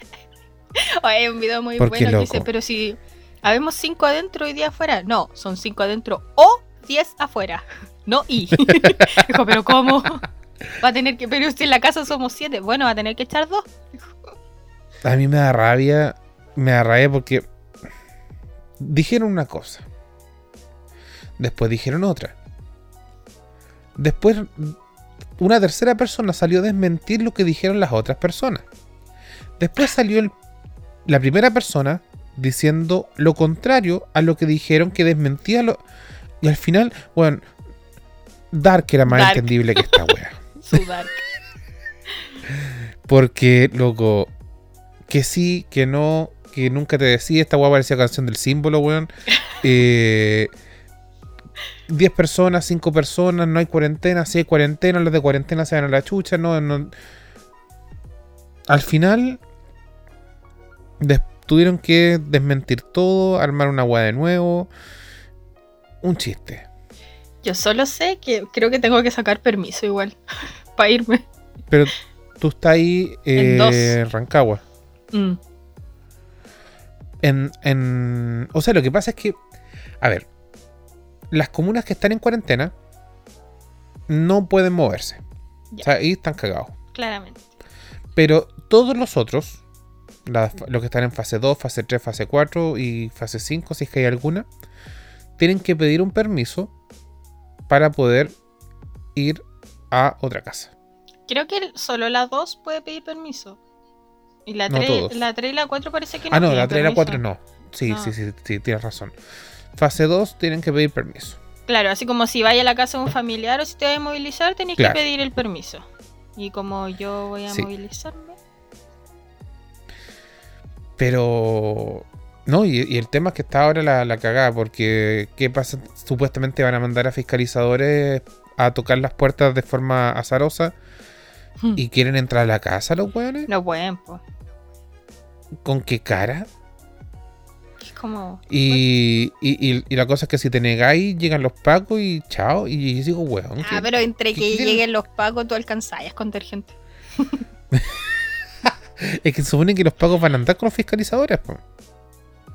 <laughs> Hay un video muy bueno que dice, pero si habemos cinco adentro y diez afuera. No, son cinco adentro o diez afuera. <laughs> No y. Dijo, pero ¿cómo? Va a tener que, pero si en la casa somos siete, bueno, va a tener que echar dos. A mí me da rabia, me da rabia porque dijeron una cosa, después dijeron otra, después una tercera persona salió a desmentir lo que dijeron las otras personas, después salió el- la primera persona diciendo lo contrario a lo que dijeron que desmentía lo y al final, bueno, Dark era más Dark. entendible que esta wea. <laughs> Sudar. Porque, loco, que sí, que no, que nunca te decía, esta weá parecía canción del símbolo, weón. <laughs> Eh, 10 personas, 5 personas, no hay cuarentena, si hay cuarentena, los de cuarentena se van a la chucha, no, no. Al final, tuvieron que desmentir todo, armar una weá de nuevo. Un chiste. Yo solo sé que creo que tengo que sacar permiso igual. <laughs> Para irme. Pero tú estás ahí, En eh, Rancagua. Mm. En, en- O sea, lo que pasa es que. A ver. Las comunas que están en cuarentena. No pueden moverse. Ya. O sea, ahí están cagados. Claramente. Pero todos los otros. las- los que están en fase 2, fase 3, fase 4 y fase 5, si es que hay alguna. Tienen que pedir un permiso. Para poder ir a otra casa. Creo que solo la 2 puede pedir permiso. Y la No 3 todos. la 3 y la 4 parece que no. ah, no, la 3 y la permiso. 4 no. Sí, No. sí, sí, sí, tienes razón. Fase 2 tienen que pedir permiso. Claro, así como si vaya a la casa de un familiar o si te vas a movilizar, tenés Claro. que pedir el permiso. Y como yo voy a Sí. movilizarme. Pero. No, y, y el tema es que está ahora la, la cagada, porque ¿qué pasa? Supuestamente van a mandar a fiscalizadores a tocar las puertas de forma azarosa y quieren entrar a la casa los weones. No pueden, pues. ¿Con qué cara? Es como. Y, y, y- y la cosa es que si te negáis, llegan los pacos y chao. Y yo digo, weón. Ah, ¿qué- pero entre que lleguen los pagos, tú alcanzás a esconder gente. <laughs> Es que se supone que los pacos van a andar con los fiscalizadores. po.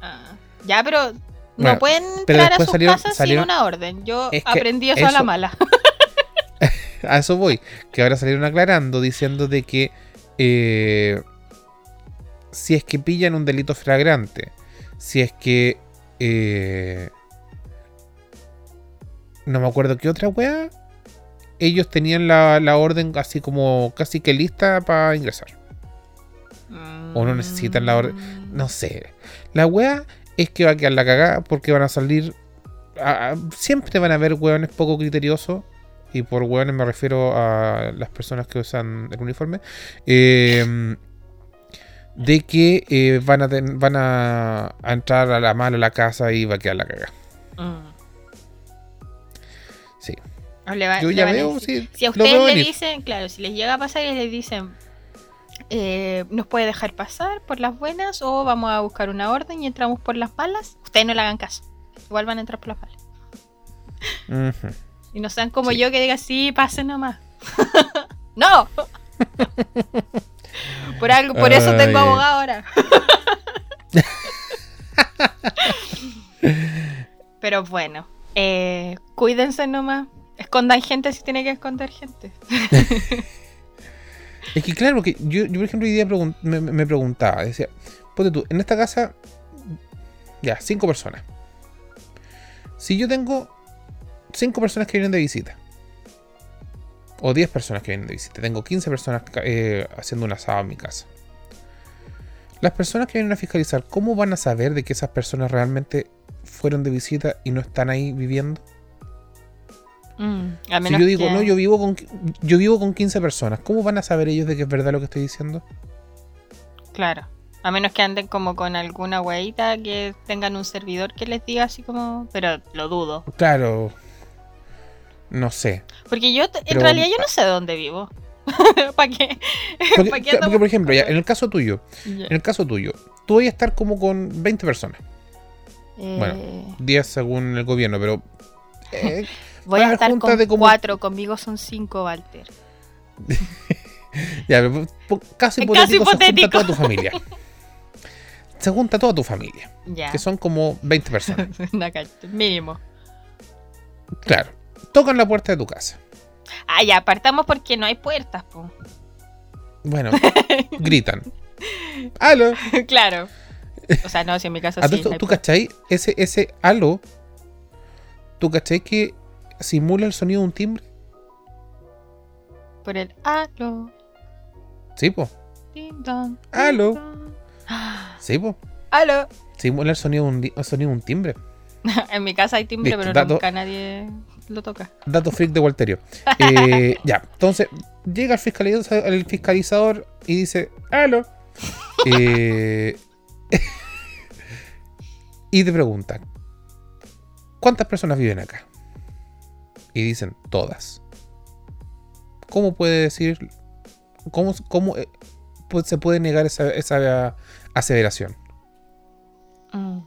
Ah, Ya, pero no Bueno, pueden entrar a sus salieron- casas salieron- sin una orden. Yo Es aprendí eso, a la eso- mala. <laughs> A eso voy. Que ahora salieron aclarando diciendo de que eh, si es que pillan un delito flagrante, si es que eh, no me acuerdo qué otra wea, ellos tenían la, la orden así como casi que lista para ingresar. O no necesitan la orden. Mm. No sé. La wea es que va a quedar la cagada porque van a salir. a- a- siempre van a haber weones poco criteriosos. Y por weones me refiero a las personas que usan el uniforme. eh, de que eh, van, a ten- van a, a entrar a la mala a la casa y va a quedar la cagada. Mm. Sí. Va- Yo ya veo, sí. Si a ustedes le dicen, claro, si les llega a pasar y les dicen, eh, nos puede dejar pasar por las buenas o vamos a buscar una orden y entramos por las malas, ustedes no le hagan caso. Igual van a entrar por las malas. Y no sean como Sí. yo que diga, sí, pasen nomás. <laughs> ¡No! <laughs> por algo, por eso tengo abogado ahora. <laughs> Pero bueno, eh, cuídense nomás. Escondan gente si tiene que esconder gente. <laughs> Es que claro, porque yo, yo, por ejemplo hoy día pregun- me, me preguntaba, decía, ponte tú, en esta casa, ya, cinco personas. Si yo tengo cinco personas que vienen de visita, o 10 personas que vienen de visita, tengo 15 personas eh, haciendo un asado en mi casa. Las personas que vienen a fiscalizar, ¿cómo van a saber de que esas personas realmente fueron de visita y no están ahí viviendo? Mm, a Si yo digo, que- no, yo vivo con yo vivo con 15 personas, ¿cómo van a saber ellos de que es verdad lo que estoy diciendo? Claro. A menos que anden como con alguna hueita que tengan un servidor que les diga así como. Pero lo dudo. Claro. No sé. Porque yo, te- en Pero- realidad, yo no sé dónde vivo. <laughs> ¿Para qué? <laughs> Porque, ¿Pa' qué porque, por ejemplo, ya, en el caso tuyo, Ya. en el caso tuyo, tú vas a estar como con 20 personas, Eh, bueno. 10 según el gobierno, pero eh, <laughs> Voy a estar con de como- cuatro, conmigo son cinco, Walter. Ya, pero po- caso Es hipotético, se junta hipotético. toda tu familia. Se junta toda tu familia, Ya. que son como 20 personas. Mínimo. Claro. Tocan la puerta de tu casa. Ah, ya, partamos porque no hay puertas, po. Bueno, <laughs> gritan. ¡Aló! claro. O sea, no, si en mi todo sí. esto, ¿Tú cachai? Ese, ese aló, ¿tú cachai que simula el sonido de un timbre? Por el aló, Sí, po. ding dong, ding dong. Ah, <gasps> Sí, po. Aló. Simula el sonido de un, el sonido de un timbre. <laughs> en mi casa hay timbre, Listo, pero dato. nunca nadie lo toca. Dato freak de Walterio. <laughs> Eh, ya, entonces llega el fiscalizador, el fiscalizador y dice, ¡Aló! Eh, <laughs> y te preguntan, ¿cuántas personas viven acá? Y dicen, todas. ¿Cómo puede decir, cómo, cómo eh, pues, se puede negar esa, esa aseveración? Mm.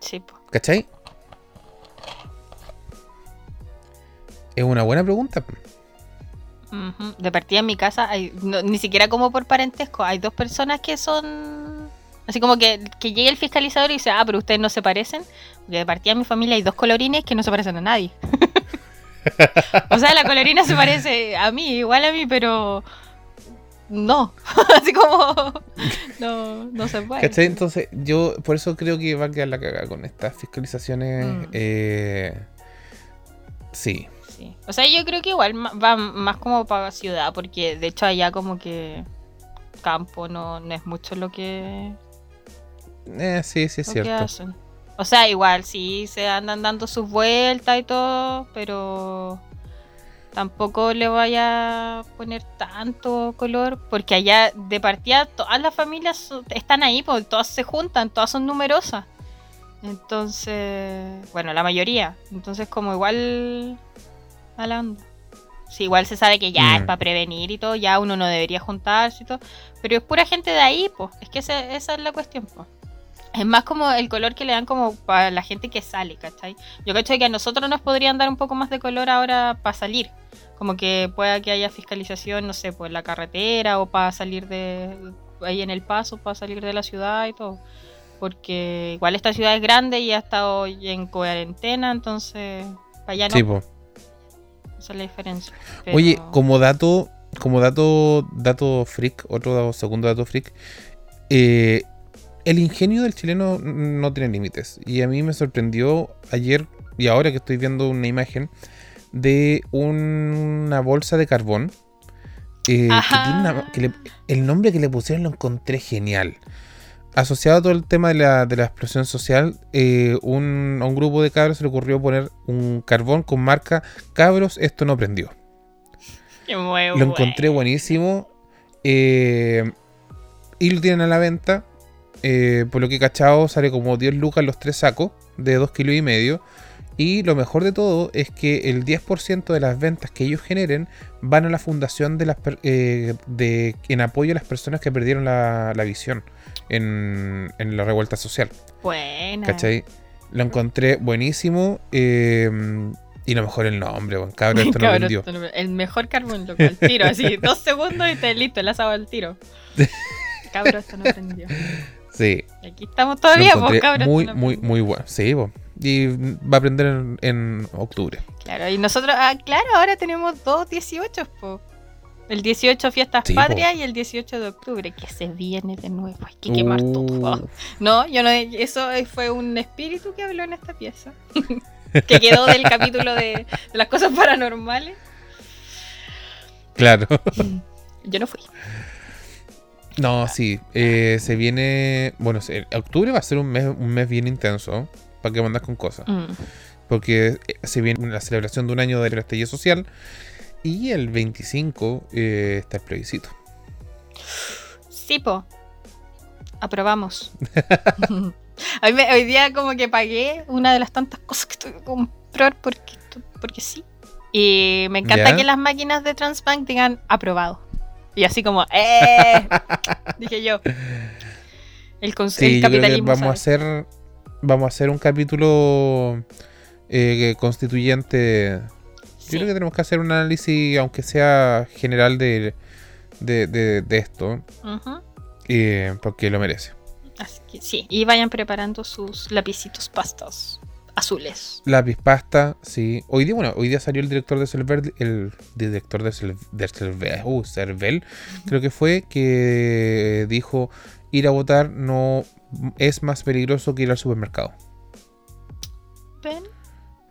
Sí, po. ¿Cachai? Es una buena pregunta. De partida en mi casa, hay, no- ni siquiera como por parentesco, hay dos personas que son... Así como que, que llegue el fiscalizador y dice, ah, pero ustedes no se parecen. Porque de partida en mi familia hay dos colorines que no se parecen a nadie. <laughs> o sea, la colorina se parece a mí, igual a mí, pero no. <laughs> Así como no, no se puede. ¿Cachai? Entonces, yo por eso creo que va a quedar la cagada con estas fiscalizaciones. Mm. eh, sí. Sí. O sea, yo creo que igual va más como para ciudad, porque de hecho allá como que campo no, no es mucho lo que, Eh, sí, sí, es cierto. hacen. O sea, igual sí se andan dando sus vueltas y todo, pero tampoco le vaya a poner tanto color, porque allá de partida todas las familias están ahí, pues todas se juntan, todas son numerosas. Entonces, bueno, la mayoría. Entonces como igual a la onda. Sí, igual se sabe que ya es para prevenir y todo, ya uno no debería juntarse y todo, pero es pura gente de ahí, pues. Es que ese- esa es la cuestión, pues. Es más como el color que le dan como para la gente que sale, ¿cachai? Yo cacho que a nosotros nos podrían dar un poco más de color ahora para salir. Como que pueda que haya fiscalización, no sé, por la carretera o para salir de ahí en el paso, para salir de la ciudad y todo. Porque igual esta ciudad es grande y ha estado en cuarentena, entonces para allá no. Sí, po. Esa es la diferencia. Oye, como dato, como dato, dato freak, otro segundo dato freak, eh, el ingenio del chileno no tiene límites. Y a mí me sorprendió ayer y ahora que estoy viendo una imagen de una bolsa de carbón. eh, que tiene una- que le- el nombre que le pusieron lo encontré genial. Asociado a todo el tema de la, de la explosión social, eh, un, a un grupo de cabros se le ocurrió poner un carbón con marca Cabros, esto no prendió. Muy Lo encontré buenísimo. eh, y lo tienen a la venta. eh, por lo que he cachado, sale como 10 lucas los tres sacos de 2 kilos y medio. Y lo mejor de todo es que el 10% de las ventas que ellos generen van a la fundación de las eh, de, en apoyo a las personas que perdieron la, la visión en, en la revuelta social. Buena. ¿Cachai? Lo encontré buenísimo. eh, y lo mejor el nombre, bueno, cabrón, esto no vendió. el mejor carbón, loco, al tiro, así, <laughs> dos segundos y te listo, el asado al tiro. Cabrón, esto no prendió. <laughs> Sí, Y aquí estamos todavía, encontré cabrón. muy, no muy, muy bueno. Sí, po. y va a aprender en, en octubre. Claro, y nosotros, ah, claro, ahora tenemos dos 18, po. El 18 Fiestas Sí, po. Patrias y el 18 de octubre, que se viene de nuevo. Hay que quemar Uh, todo. No, yo no, eso fue un espíritu que habló en esta pieza. <laughs> que quedó del capítulo de, de las cosas paranormales. Claro. Yo no fui. No, sí. eh, se viene. Bueno, octubre va a ser un mes, un mes bien intenso. Para que mandas con cosas. Mm. Porque eh, se viene la celebración de un año del estallido social. Y el 25 eh, está el plebiscito. Sí, po. Aprobamos. <laughs> Mí me- hoy día como que pagué una de las tantas cosas que tuve que comprar porque, porque sí. Y me encanta ¿Ya? que las máquinas de Transbank digan aprobado. Y así como, ¡eh! <laughs> Dije yo. El, Sí, el yo capitalismo. vamos a hacer. Vamos a hacer un capítulo eh, constituyente. Sí. creo que tenemos que hacer un análisis, aunque sea general, de, de, de- de esto, eh, porque lo merece. Así que sí, y vayan preparando sus lapicitos pastas azules. Lápiz pasta, sí. Hoy día, bueno, hoy día salió el director de Cervel, el director de, Cel- de Cervel, uh, Cervel, creo que fue, que dijo ir a votar no es más peligroso que ir al supermercado. Ven,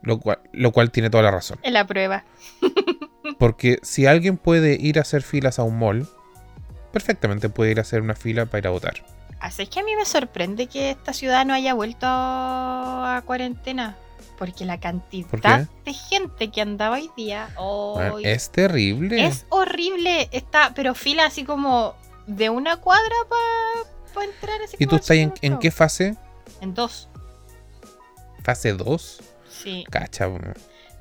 Lo cual, lo cual tiene toda la razón. en la prueba. <laughs> Porque si alguien puede ir a hacer filas a un mall, perfectamente puede ir a hacer una fila para ir a votar. Así es que a mí me sorprende que esta ciudad no haya vuelto a cuarentena. Porque la cantidad de gente que andaba hoy día es terrible. es horrible. Está, pero fila así como de una cuadra para entrar. Así ¿Y como tú estás en, qué fase? En dos. ¿Fase 2? Sí. Cacha, bueno.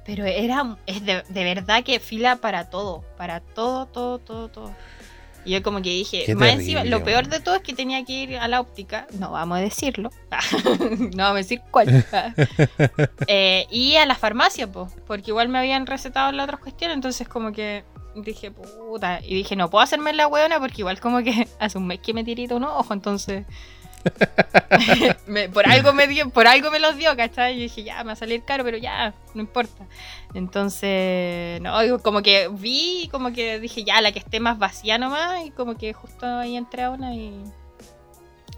Pero era es de, de verdad que fila para todo, para todo, todo, todo, todo. Y yo como que dije, Qué más encima, lo peor de todo es que tenía que ir a la óptica, no vamos a decirlo, <laughs> no vamos a decir cuál. <laughs> Eh, y a la farmacia, pues, porque igual me habían recetado las otras cuestiones, entonces como que dije, puta, y dije, no puedo hacerme la hueona porque igual como que <laughs> hace un mes que me tirito un ojo, entonces... <laughs> me- por algo me dio, por algo me los dio, ¿cachai? Y dije, ya, me va a salir caro, pero ya, no importa. Entonces, no, como que vi, como que dije, ya, la que esté más vacía nomás, y como que justo ahí entré a una y,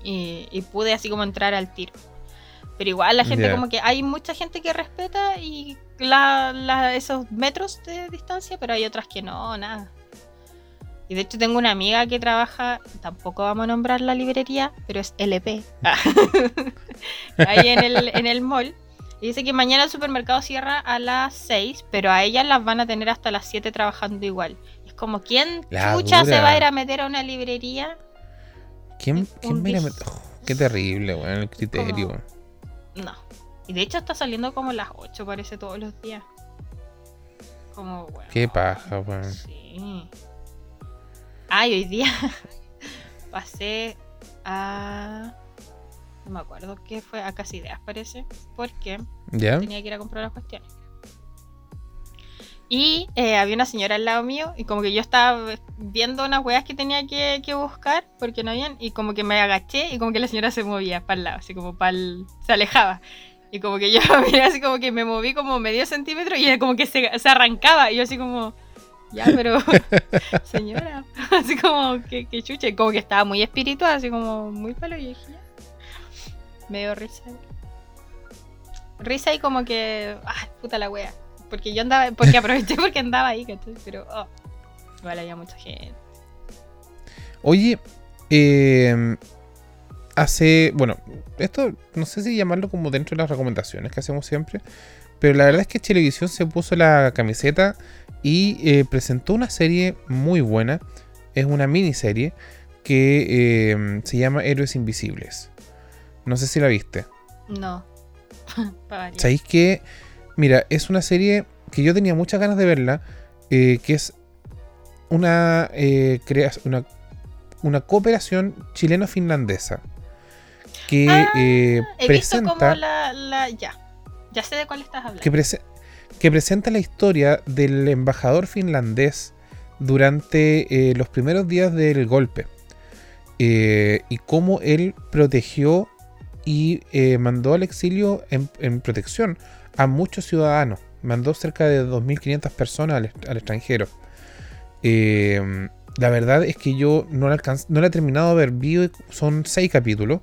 y, y pude así como entrar al tiro. Pero igual la gente como que hay mucha gente que respeta y la, la- esos metros de distancia, pero hay otras que no, nada. Y de hecho tengo una amiga que trabaja, tampoco vamos a nombrar la librería, pero es LP. Ah. <laughs> Ahí en el, en el mall. Y dice que mañana el supermercado cierra a las 6, pero a ellas las van a tener hasta las 7 trabajando igual. Es como, ¿quién La chucha se va a ir a meter a una librería? ¿Quién, quién a Oh, Qué terrible, weón, el criterio. Como- No. Y de hecho está saliendo como a las 8, parece, todos los días. Como, bueno. Qué paja, weón. Sí. Ay, hoy día <laughs> pasé a. No me acuerdo qué fue, a Casi Ideas parece. Porque tenía que ir a comprar las cuestiones. Y eh, había una señora al lado mío y como que yo estaba viendo unas weas que tenía que, que buscar porque no habían y como que me agaché y como que la señora se movía para el lado, así como para se alejaba. Y como que yo miré <laughs> así como que me moví como medio centímetro y como que se, se arrancaba y yo así como, ya, pero <laughs> señora, <laughs> así como que, y como que estaba muy espiritual, así como muy palo y dije, ya. Me dio risa. Risa y como que, ay, puta la wea. Porque yo andaba, porque aproveché <laughs> porque andaba ahí, ¿cachai? Pero, oh, igual había mucha gente. Oye, eh, hace. Bueno, esto no sé si llamarlo como dentro de las recomendaciones que hacemos siempre. Pero la verdad es que Televisión se puso la camiseta y eh, presentó una serie muy buena. Es una miniserie que eh, se llama Héroes Invisibles. No sé si la viste. No. <laughs> ¿Sabéis que? Mira, es una serie que yo tenía muchas ganas de verla. eh, que es una, eh, crea- una, una cooperación chileno-finlandesa. Que Ah, eh, He visto como presenta. la, la. Ya. Ya sé de cuál estás hablando. Que, prese- que presenta la historia del embajador finlandés durante eh, los primeros días del golpe. Eh, y cómo él protegió y eh, mandó al exilio en, protección a muchos ciudadanos. Mandó cerca de 2.500 personas al, extranjero. Eh, la verdad es que yo no la, no la he terminado de ver. Vi, son seis capítulos.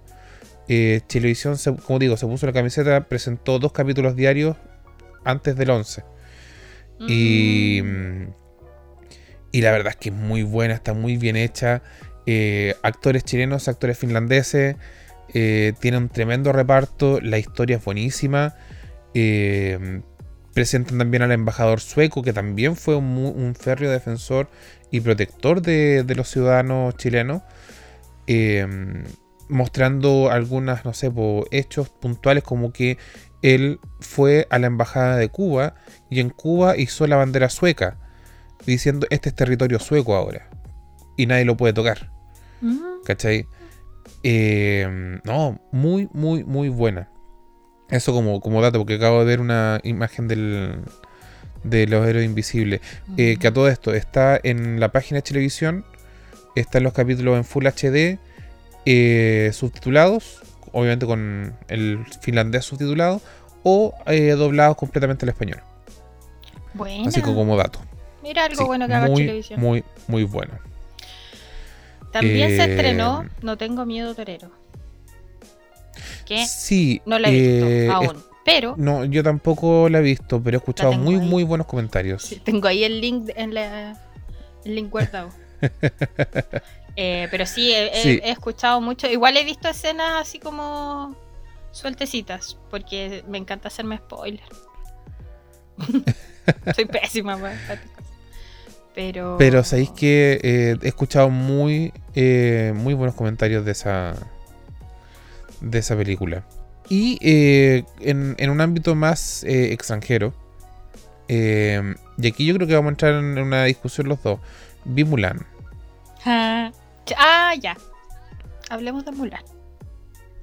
Televisión, como digo, se puso la camiseta, presentó dos capítulos diarios antes del 11. Y, Mm. y la verdad es que es muy buena, está muy bien hecha. Eh, actores chilenos, actores finlandeses. eh, tiene un tremendo reparto. La historia es buenísima. Eh, presentan también al embajador sueco, que también fue un, férreo defensor y protector de, los ciudadanos chilenos. Eh, mostrando algunas, no sé, hechos puntuales como que él fue a la embajada de Cuba y en Cuba hizo la bandera sueca, diciendo este es territorio sueco ahora y nadie lo puede tocar, Mm. ¿cachai? Eh, no, muy, muy, muy buena. Eso como, como dato, porque acabo de ver una imagen del, de los héroes invisibles. Eh, que a todo esto está en la página de televisión, están los capítulos en Full HD, eh, subtitulados, obviamente con el finlandés subtitulado, o eh, doblados completamente al español. Bueno. Así que como dato. Mira algo Sí, bueno que haga muy, televisión. Muy, muy bueno. También se eh, estrenó No tengo miedo torero. Que Sí. no la he visto eh, es- aún. Pero no, yo tampoco la he visto, pero he escuchado muy, ahí. muy buenos comentarios. sí, tengo ahí el link en la el link guardado. <laughs> Eh, pero sí he, he- Sí. he escuchado mucho. Igual he visto escenas así como sueltecitas. Porque me encanta hacerme spoiler. <laughs> Soy pésima. Pero. Pero sabéis que eh, he escuchado muy, eh, muy buenos comentarios de esa, de esa película. Y eh, en, en un ámbito más extranjero, y aquí yo creo que vamos a entrar en una discusión los dos. Vi Mulan. Ah, ya. Hablemos de Mulan.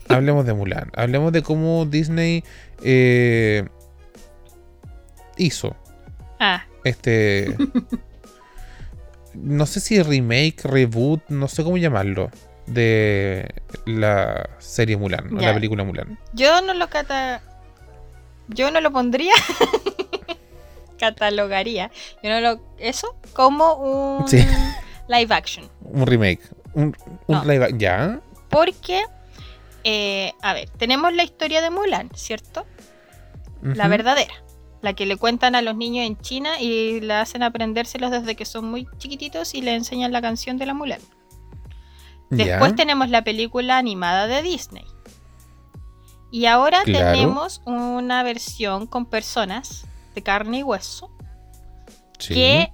Hablemos de Mulan. Hablemos de cómo Disney eh, hizo Ah, este. no sé si remake, reboot, no sé cómo llamarlo. De la serie Mulan, o Ya. la película Mulan. yo no lo cata. Yo no lo pondría. <laughs> catalogaría. Yo no lo. Eso como un Sí. live action. Un remake. Un, un No. live ac- ¿Ya? Porque. eh, a ver, tenemos la historia de Mulan, ¿cierto? La verdadera. La que le cuentan a los niños en China y la hacen aprendérselos desde que son muy chiquititos y le enseñan la canción de la Mulan. Ya. Después tenemos la película animada de Disney. Y ahora Claro. tenemos una versión con personas de carne y hueso Sí. que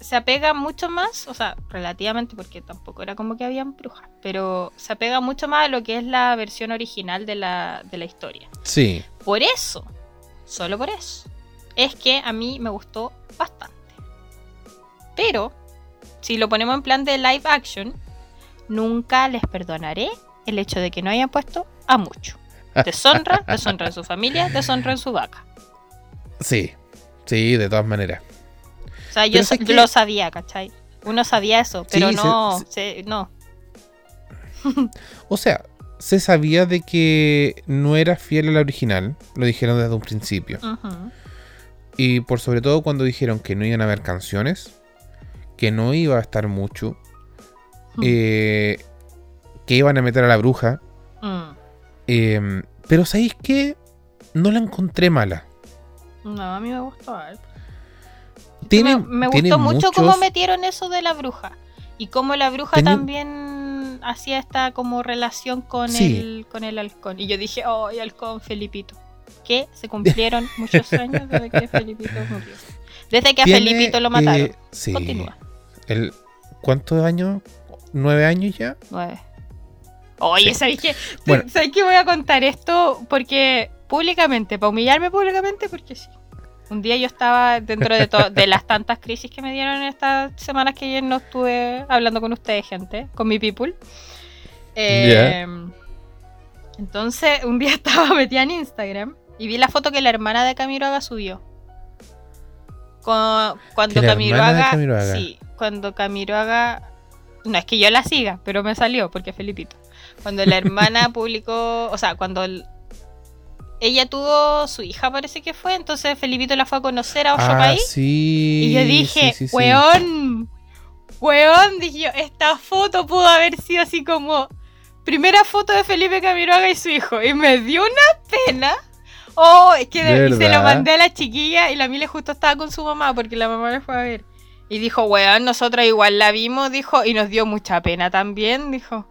se apega mucho más, o sea, relativamente, porque tampoco era como que habían brujas, pero se apega mucho más a lo que es la versión original de la, de la historia. Sí. Por eso, solo por eso, es que a mí me gustó bastante. Pero, si lo ponemos en plan de live action, nunca les perdonaré el hecho de que no hayan puesto a mucho. Deshonra, deshonra en su familia, deshonra en su vaca. Sí. Sí, de todas maneras. O sea, yo, que- lo sabía, ¿cachai? Uno sabía eso, pero Sí, no, se- se- no. O sea, se sabía de que no era fiel a la original. Lo dijeron desde un principio. Y por sobre todo cuando dijeron que no iban a haber canciones, que no iba a estar mucho, Hmm. eh, que iban a meter a la bruja. Mm. eh, pero ¿sabéis qué? No la encontré mala. No, a mí me gustó. Tiene, me, me tiene gustó mucho cómo metieron eso de la bruja. Y cómo la bruja también hacía esta como relación con, Sí. el, con el halcón. Y yo dije, oh, halcón, Felipito. Que se cumplieron <laughs> muchos años desde que Felipito murió. Desde que a tiene, Felipito lo mataron. eh, sí. Continúa. El, ¿Cuántos años? ¿Nueve años ya? Nueve. Oye, Sí. ¿sabéis qué? Bueno. ¿Sabéis que voy a contar esto? Porque públicamente, para humillarme públicamente, porque sí. Un día yo estaba dentro de, de las tantas crisis que me dieron en estas semanas que yo no estuve hablando con ustedes, gente, con mi people. Eh, Entonces, un día <laughs> estaba metida en Instagram y vi la foto que la hermana de Camiroaga subió. Con- cuando Camiroaga, Camiroaga. sí, cuando Camiroaga, no es que yo la siga, pero me salió porque es Felipito. Cuando la hermana <laughs> publicó, o sea, cuando el- ella tuvo su hija, parece que fue, entonces Felipito la fue a conocer a otro Ah, país. sí. Y yo dije, sí, sí, sí. weón, weón, dije yo, esta foto pudo haber sido así como primera foto de Felipe Camiroaga y su hijo. Y me dio una pena. Oh, es que de- se lo mandé a la chiquilla y la Mile justo estaba con su mamá porque la mamá le fue a ver. Y dijo, weón, nosotros igual la vimos, dijo, y nos dio mucha pena también, dijo.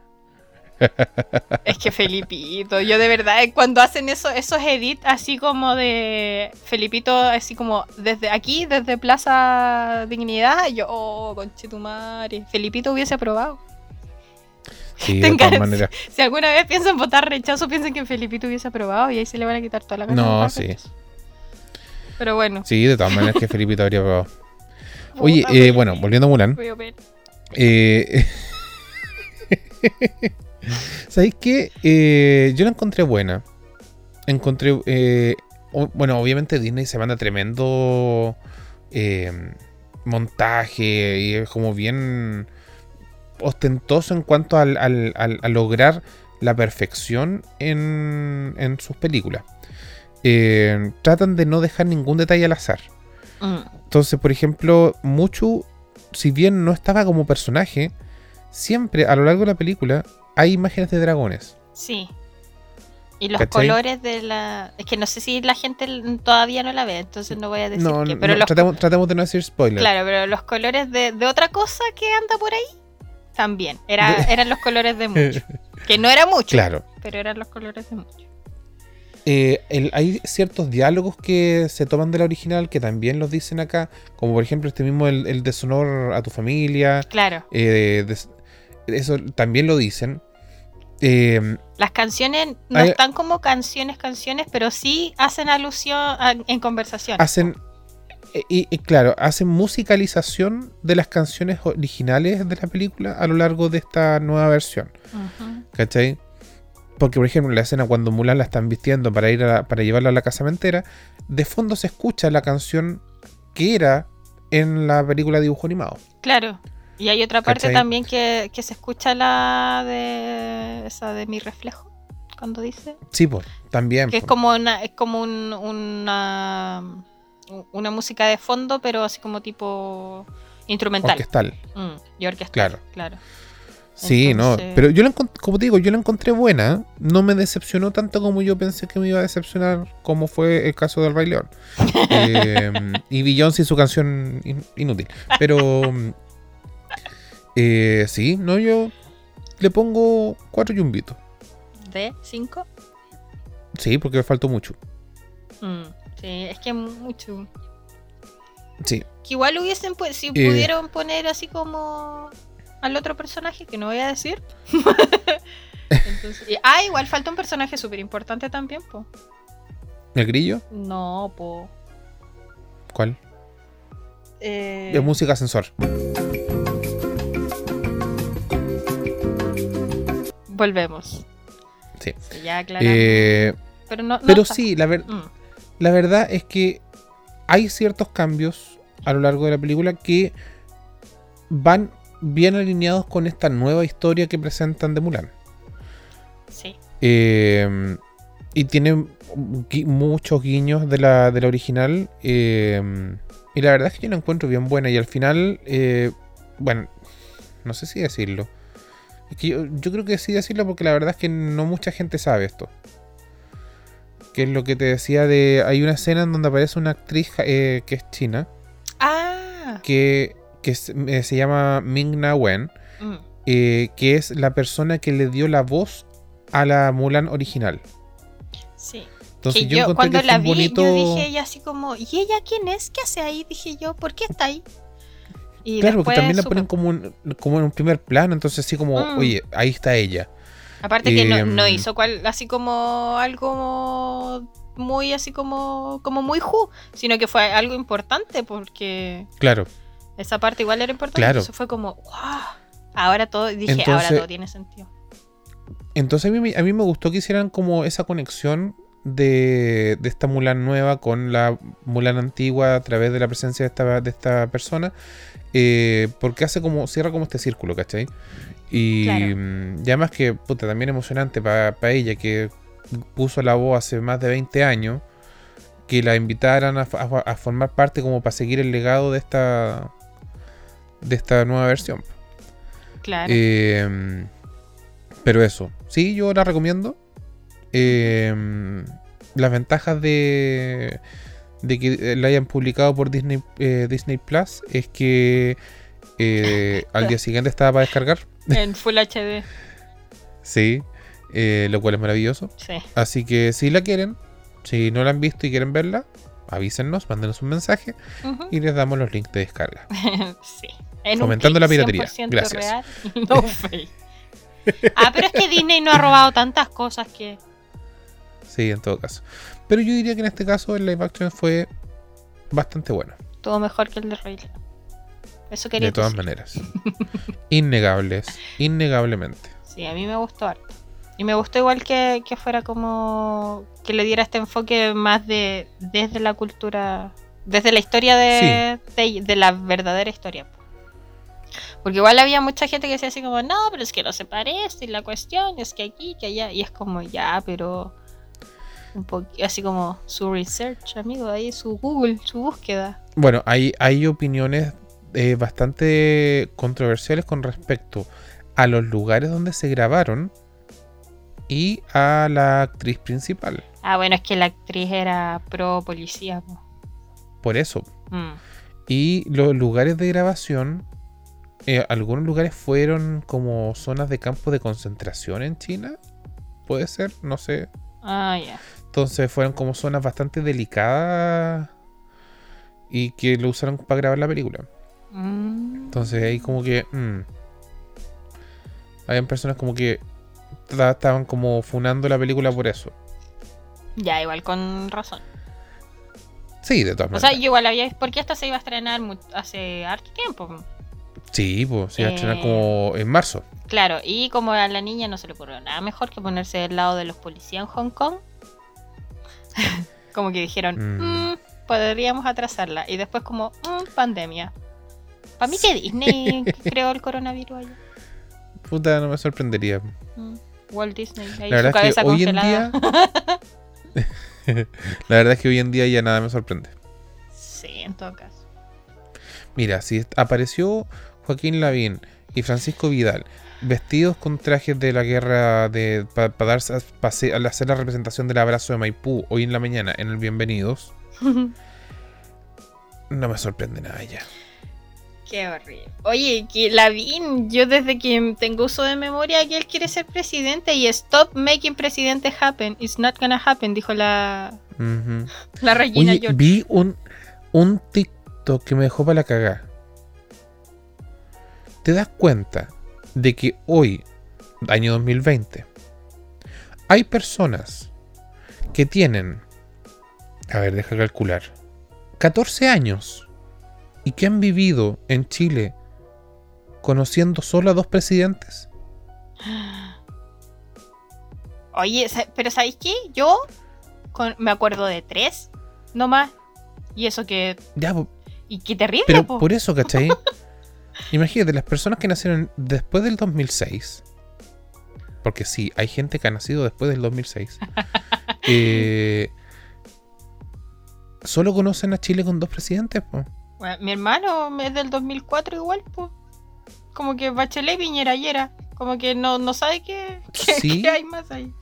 Es que Felipito, yo de verdad, eh, cuando hacen eso, esos edits así como de Felipito, así como desde aquí, desde Plaza Dignidad, yo, oh, conchetumare, Felipito hubiese aprobado. Sí, de <laughs> todas maneras. <laughs> Si alguna vez piensan votar rechazo, piensen que Felipito hubiese aprobado y ahí se le van a quitar toda la gana No, sí. rechazo. Pero bueno. Sí, de todas maneras que Felipito habría probado. <laughs> Oye, eh, bueno, volviendo a Mulan. Eh, ¿Sabéis qué? Eh, yo la encontré buena. encontré. eh, o- bueno, obviamente Disney se manda tremendo eh, montaje y es como bien ostentoso en cuanto al, al- al- a lograr la perfección en, en sus películas. Tratan de no dejar ningún detalle al azar. Mm, Entonces, por ejemplo, Muchu, si bien no estaba como personaje, siempre a lo largo de la película hay imágenes de dragones. sí. Y los ¿Cachai? colores de la. Es que no sé si la gente todavía no la ve, entonces no voy a decir No, qué. no, Pero los, tratemos de no decir spoiler. claro, pero los colores de, de otra cosa que anda por ahí también. Era, De- eran los colores de mucho. <laughs> Que no era mucho, Claro. pero eran los colores de mucho. Eh, el- hay ciertos diálogos que se toman de la original que también los dicen acá, como por ejemplo este mismo, el, el deshonor a tu familia, Claro. eh, eso también lo dicen. Eh, Las canciones no Hay- están como canciones, canciones, pero sí hacen alusión a- en conversación. hacen, eh, y, y claro, hacen musicalización de las canciones originales de la película a lo largo de esta nueva versión. ¿Cachai? Porque, por ejemplo, en la escena cuando Mulan la están vistiendo para ir a la- para llevarla a la casamentera, de fondo se escucha la canción que era en la película dibujo animado. Claro. Y hay otra parte ¿Cachai? también que, que se escucha la de esa de mi reflejo, cuando dice. Sí, pues, también. Que es como una, es como un- una, una música de fondo, pero así como tipo instrumental. orquestal. Mm, y orquestal. Claro. Claro. Sí, Entonces- no. Pero yo la como te digo, yo la encontré buena. No me decepcionó tanto como yo pensé que me iba a decepcionar, como fue el caso del Rey León. <laughs> Eh, y Beyoncé y su canción in- inútil. Pero eh, sí, no, yo le pongo cuatro yumbitos. ¿De 5? Sí, porque me faltó mucho. sí, es que mucho. Sí. Que igual hubiesen, pues, si Eh. pudieron poner así como al otro personaje, que no voy a decir. <laughs> Entonces, y- ah, igual falta un personaje súper importante también, po. ¿El grillo? No, po. ¿Cuál? Eh, De música ascensor. Volvemos. Sí. Sí, ya. Eh, pero no, no pero está. sí, la, ver- Mm, la verdad es que hay ciertos cambios a lo largo de la película que van bien alineados con esta nueva historia que presentan de Mulan. sí. Eh, y tiene gui- muchos guiños de la, de la original. eh, y la verdad es que yo la encuentro bien buena. Y al final, eh, bueno, no sé si decirlo. Es que yo, yo creo que sí decirlo porque la verdad es que no mucha gente sabe esto. Que es lo que te decía de... Hay una escena en donde aparece una actriz eh, que es china. Ah, Que, que se, eh, se llama Ming Na Wen. mm, eh, que es la persona que le dio la voz a la Mulan original. sí. Entonces Que yo, cuando que la vi, bonito... yo dije ella así como, ¿y ella quién es? ¿Qué hace ahí? Dije yo, ¿por qué está ahí? Y claro, porque también la ponen como, un- como en un primer plano, entonces así como, Mm. oye, ahí está ella. Aparte que no, no Em, hizo cual, así como algo muy así como como muy ju, sino que fue algo importante porque Claro, esa parte igual era importante. Claro. Entonces fue como, wow. Ahora todo, dije, ahora Entonces- todo tiene sentido. entonces a mí, me- a mí me gustó que hicieran como esa conexión de, de esta Mulan nueva con la Mulan antigua a través de la presencia de esta, de esta persona, eh, porque hace como, cierra como este círculo, ¿cachai? Y, Claro. mm, y además que, puta, también emocionante para ella, que puso la voz hace más de 20 años, que la invitaran a, a- a formar parte como para seguir el legado de esta de esta nueva versión. Claro. Eh, pero eso, sí, yo la recomiendo. Eh, las ventajas de, de que la hayan publicado por Disney, eh, Disney Plus es que eh, al día siguiente estaba para descargar. <laughs> en Full HD. Sí, eh, lo cual es maravilloso. Sí. Así que si la quieren, si no la han visto y quieren verla, avísennos, mándenos un mensaje y les damos los links de descarga. <laughs> sí. En un Fomentando la piratería. 100% Gracias. real y no <laughs> fake. Ah, pero es que Disney no ha robado tantas cosas que. Sí, en todo caso. Pero yo diría que en este caso el live action fue bastante bueno. Todo mejor que el de Rey. Eso quería De todas decir. maneras. <laughs> Innegables. Innegablemente. Sí, a mí me gustó harto. Y me gustó igual que, que fuera como. que le diera este enfoque más de. desde la cultura. desde la historia de, de, de la verdadera historia. Porque igual había mucha gente que decía así como, no, pero es que no se parece, y la cuestión es que aquí, que allá, y es como, ya, pero un así como su research, amigo, ahí su Google, su búsqueda. Bueno, hay, hay opiniones eh, bastante controversiales con respecto a los lugares donde se grabaron y a la actriz principal. Ah, bueno, es que la actriz era pro policía. po. Por eso. Mm. Y los lugares de grabación, eh, algunos lugares fueron como zonas de campo de concentración en China. Puede ser, no sé. Ah, ya. Entonces fueron como zonas bastante delicadas y que lo usaron para grabar la película. Mm. Entonces ahí como que... mm, habían personas como que estaban como funando la película por eso. Ya, igual con razón. Sí, de todas O sea, maneras. yo igual había. Porque esta se iba a estrenar hace harto tiempo. Sí, pues se iba a estrenar Eh, como en marzo. Claro, y como a la niña no se le ocurrió nada mejor que ponerse del lado de los policías en Hong Kong. <laughs> como que dijeron, Mm. "Mm, podríamos atrasarla. Y después como, "Mm, pandemia. Para mí que Disney <laughs> creó el coronavirus allá. Puta, no me sorprendería. Mm, Walt Disney. Ahí La su verdad es cabeza que hoy en congelada. día... <laughs> la verdad es que hoy en día ya nada me sorprende. Sí, en todo caso. Mira, si apareció Joaquín Lavín y Francisco Vidal vestidos con trajes de la guerra de para darse pase- al hacer la representación del abrazo de Maipú hoy en la mañana en el Bienvenidos, <laughs> no me sorprende nada ya. Qué horrible. Oye, que Lavín, yo desde que tengo uso de memoria que él quiere ser presidente y stop making presidente happen. It's not gonna happen, dijo la, <laughs> la Regina Oye, George. vi un, un TikTok que me dejó para la cagada. ¿Te das cuenta de que hoy, año 2020, hay personas que tienen, a ver, deja calcular, 14 años y que han vivido en Chile conociendo solo a dos presidentes? <gasps> Oye, pero ¿sabéis qué? Yo con- me acuerdo de tres nomás. Y eso que. Ya, Y qué terrible, Pero po. por eso, ¿cachai? <laughs> Imagínate, las personas que nacieron después del 2006, porque sí, hay gente que ha nacido después del 2006, <laughs> eh, solo conocen a Chile con dos presidentes. po. Bueno, mi hermano es del 2004 igual, pues. Como que Bachelet Piñera y era. Como que no, no sabe qué, <laughs> qué- Sí. qué hay más ahí.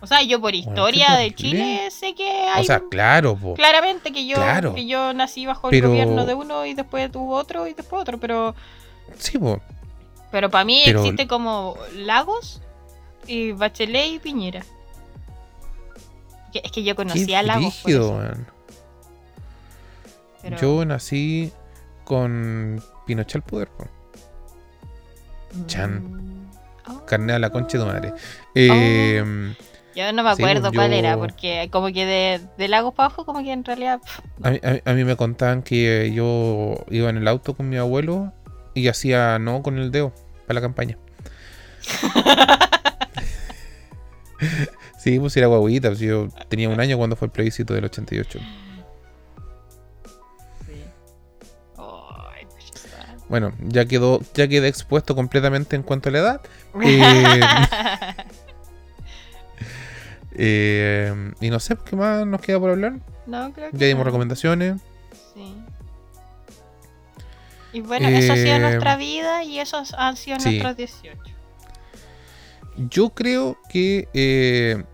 O sea, yo por historia de. Chile sé que hay. O sea, claro, po. claramente que yo, claro. que yo nací bajo Pero- el gobierno de uno y después tuvo otro y después otro. Pero, sí, po. pero para mí Pero- existe como Lagos y Bachelet y Piñera. Es que yo Qué conocí a Lagos. weón. pero- Yo nací con Pinochet al poder, po. Chan. Mm. Carne a la concha de tu madre. Eh, Yo no me Sí, acuerdo yo- cuál era, porque como que de, de Lagos para abajo, como que en realidad. A mí, a mí- a mí me contaban que yo iba en el auto con mi abuelo y hacía no con el dedo para la campaña. <laughs> sí, pues era guaguita, pues yo tenía un año cuando fue el plebiscito del 88. Ay, pues, ya Bueno, ya quedó, ya quedé expuesto completamente en cuanto a la edad. <laughs> está. Eh, y no sé qué más nos queda por hablar. no, creo que. Ya dimos no. recomendaciones. Sí. Y bueno, eso ha sido Eh, nuestra vida y esos han sido sí. nuestros 18. Yo creo que eh,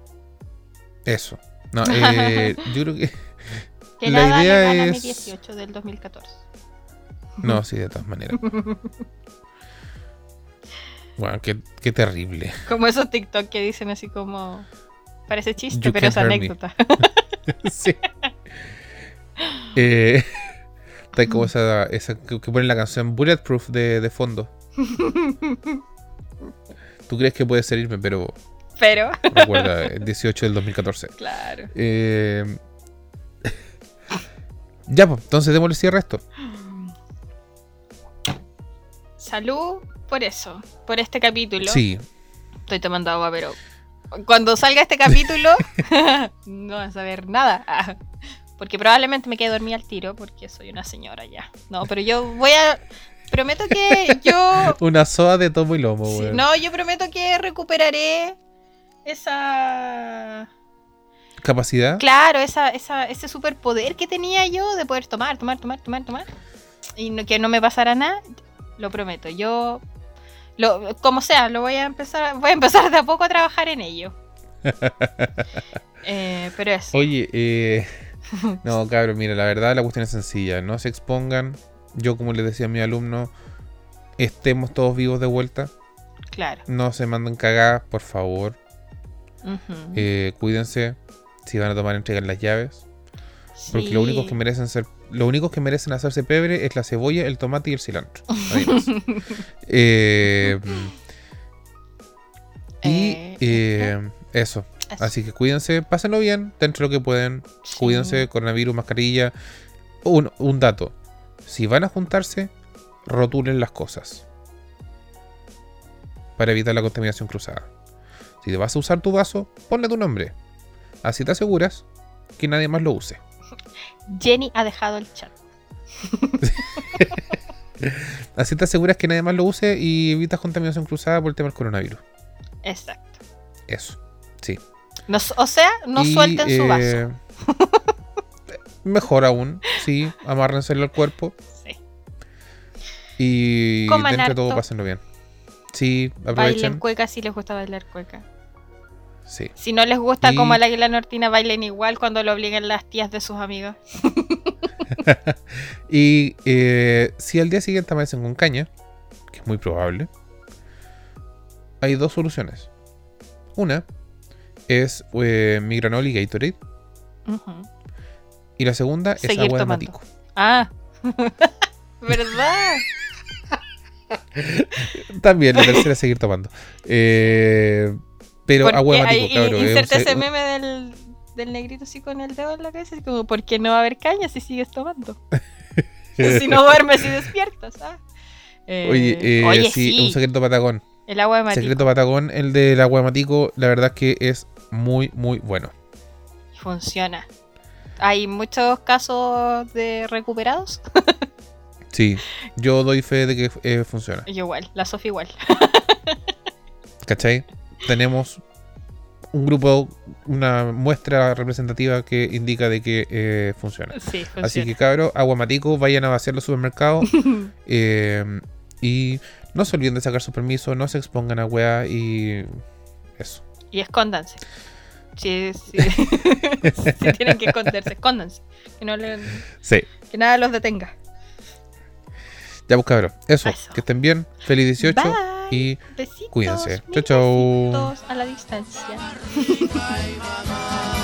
eso. No, eh, <laughs> yo creo que <laughs> Que la nada idea le a mi es- 18 del 2014. No, sí, de todas maneras. <laughs> Bueno, qué, qué terrible. Como esos TikTok que dicen así como. Parece chiste, You pero es anécdota. <laughs> sí. Eh, <laughs> está como esa, esa que que ponen la canción Bulletproof de, de fondo. <laughs> Tú crees que puede servirme, pero pero. recuerda, el 18 del 2014. Claro. Eh, ya, pues, entonces démosle cierre a esto. Salud por eso, por este capítulo. Sí, Estoy tomando agua, pero cuando salga este capítulo <laughs> no vas a ver nada. <laughs> Porque probablemente me quede dormida al tiro porque soy una señora ya. No, pero yo voy a... Prometo que yo... <laughs> Una soda de tomo y lomo, Sí, weón. no, yo prometo que recuperaré esa... ¿Capacidad? Claro, esa, esa, ese superpoder que tenía yo de poder tomar, tomar, tomar, tomar, tomar. Y no- que no me pasara nada, lo prometo. Yo, lo, como sea, lo voy a empezar, voy a empezar de a poco a trabajar en ello. <laughs> Eh, pero eso. Oye, eh... <laughs> No, cabrón, mira, la verdad la cuestión es sencilla. No se expongan. Yo, como les decía a mi alumno, estemos todos vivos de vuelta. Claro. No se manden cagadas, por favor. Ujú. Eh, cuídense. Si van a tomar, entreguen las llaves. Porque lo único que merecen ser, lo único que merecen hacerse pebre es la cebolla, el tomate y el cilantro. <laughs> Eh, <laughs> y Eh, eh, eso. Eso. Así que cuídense, pásenlo bien, dentro de lo que pueden. Sí. Cuídense, coronavirus, mascarilla. Un, un dato. Si van a juntarse, rotulen las cosas. Para evitar la contaminación cruzada. Si te vas a usar tu vaso, ponle tu nombre. Así te aseguras que nadie más lo use. <laughs> Jenny ha dejado el chat. <laughs> Así te aseguras que nadie más lo use y evitas contaminación cruzada por el tema del coronavirus. Exacto. Eso. Sí. No- o sea, no Y, suelten su vaso. eh, <laughs> mejor aún, sí, amárrenselo al cuerpo Sí. y Coman dentro de todo harto. pásenlo bien. Sí, Bailen aprovechen. cueca si les gusta bailar cueca. Sí. Si no les gusta Y- como el águila nortina, bailen igual cuando lo obliguen las tías de sus amigas. <laughs> Y eh, si al día siguiente amanecen con caña, que es muy probable, hay dos soluciones. Una es eh, Migranol y Gatorade. Y la segunda es agua de tomando. matico. Ah, <laughs> ¿verdad? <laughs> También la tercera es seguir tomando. Eh, pero Porque agua de ahí- matico, cabrón. se- ese meme del, del negrito así con el dedo en la cabeza, como, ¿por qué no va a haber caña si sigues tomando? <laughs> si no <laughs> duermes y despiertas, ¿ah? Eh, Oye, eh, oye, sí, sí, un secreto patagón. el agua de matico Secreto patagón, el del agua de matico, la verdad es que es muy, muy bueno. funciona. Hay muchos casos de recuperados. <laughs> Sí, yo doy fe de que eh, funciona. Yo igual, la Sofía igual. ¿Cachai? Tenemos un grupo, una muestra representativa que indica de que eh, funciona. Sí, funciona. Así que cabros, aguamatico, vayan a vaciar los supermercados <laughs> eh, y no se olviden de sacar su permiso, no se expongan a weá y eso. Y escóndanse. Si, si, <laughs> si tienen que esconderse, escóndanse. Que, no le- Sí. que nada los detenga. Ya pues cabros, eso, Eso. que estén bien, feliz 18 Bye. Y Besitos. cuídense. Chau, chau. besitos a la distancia. <laughs>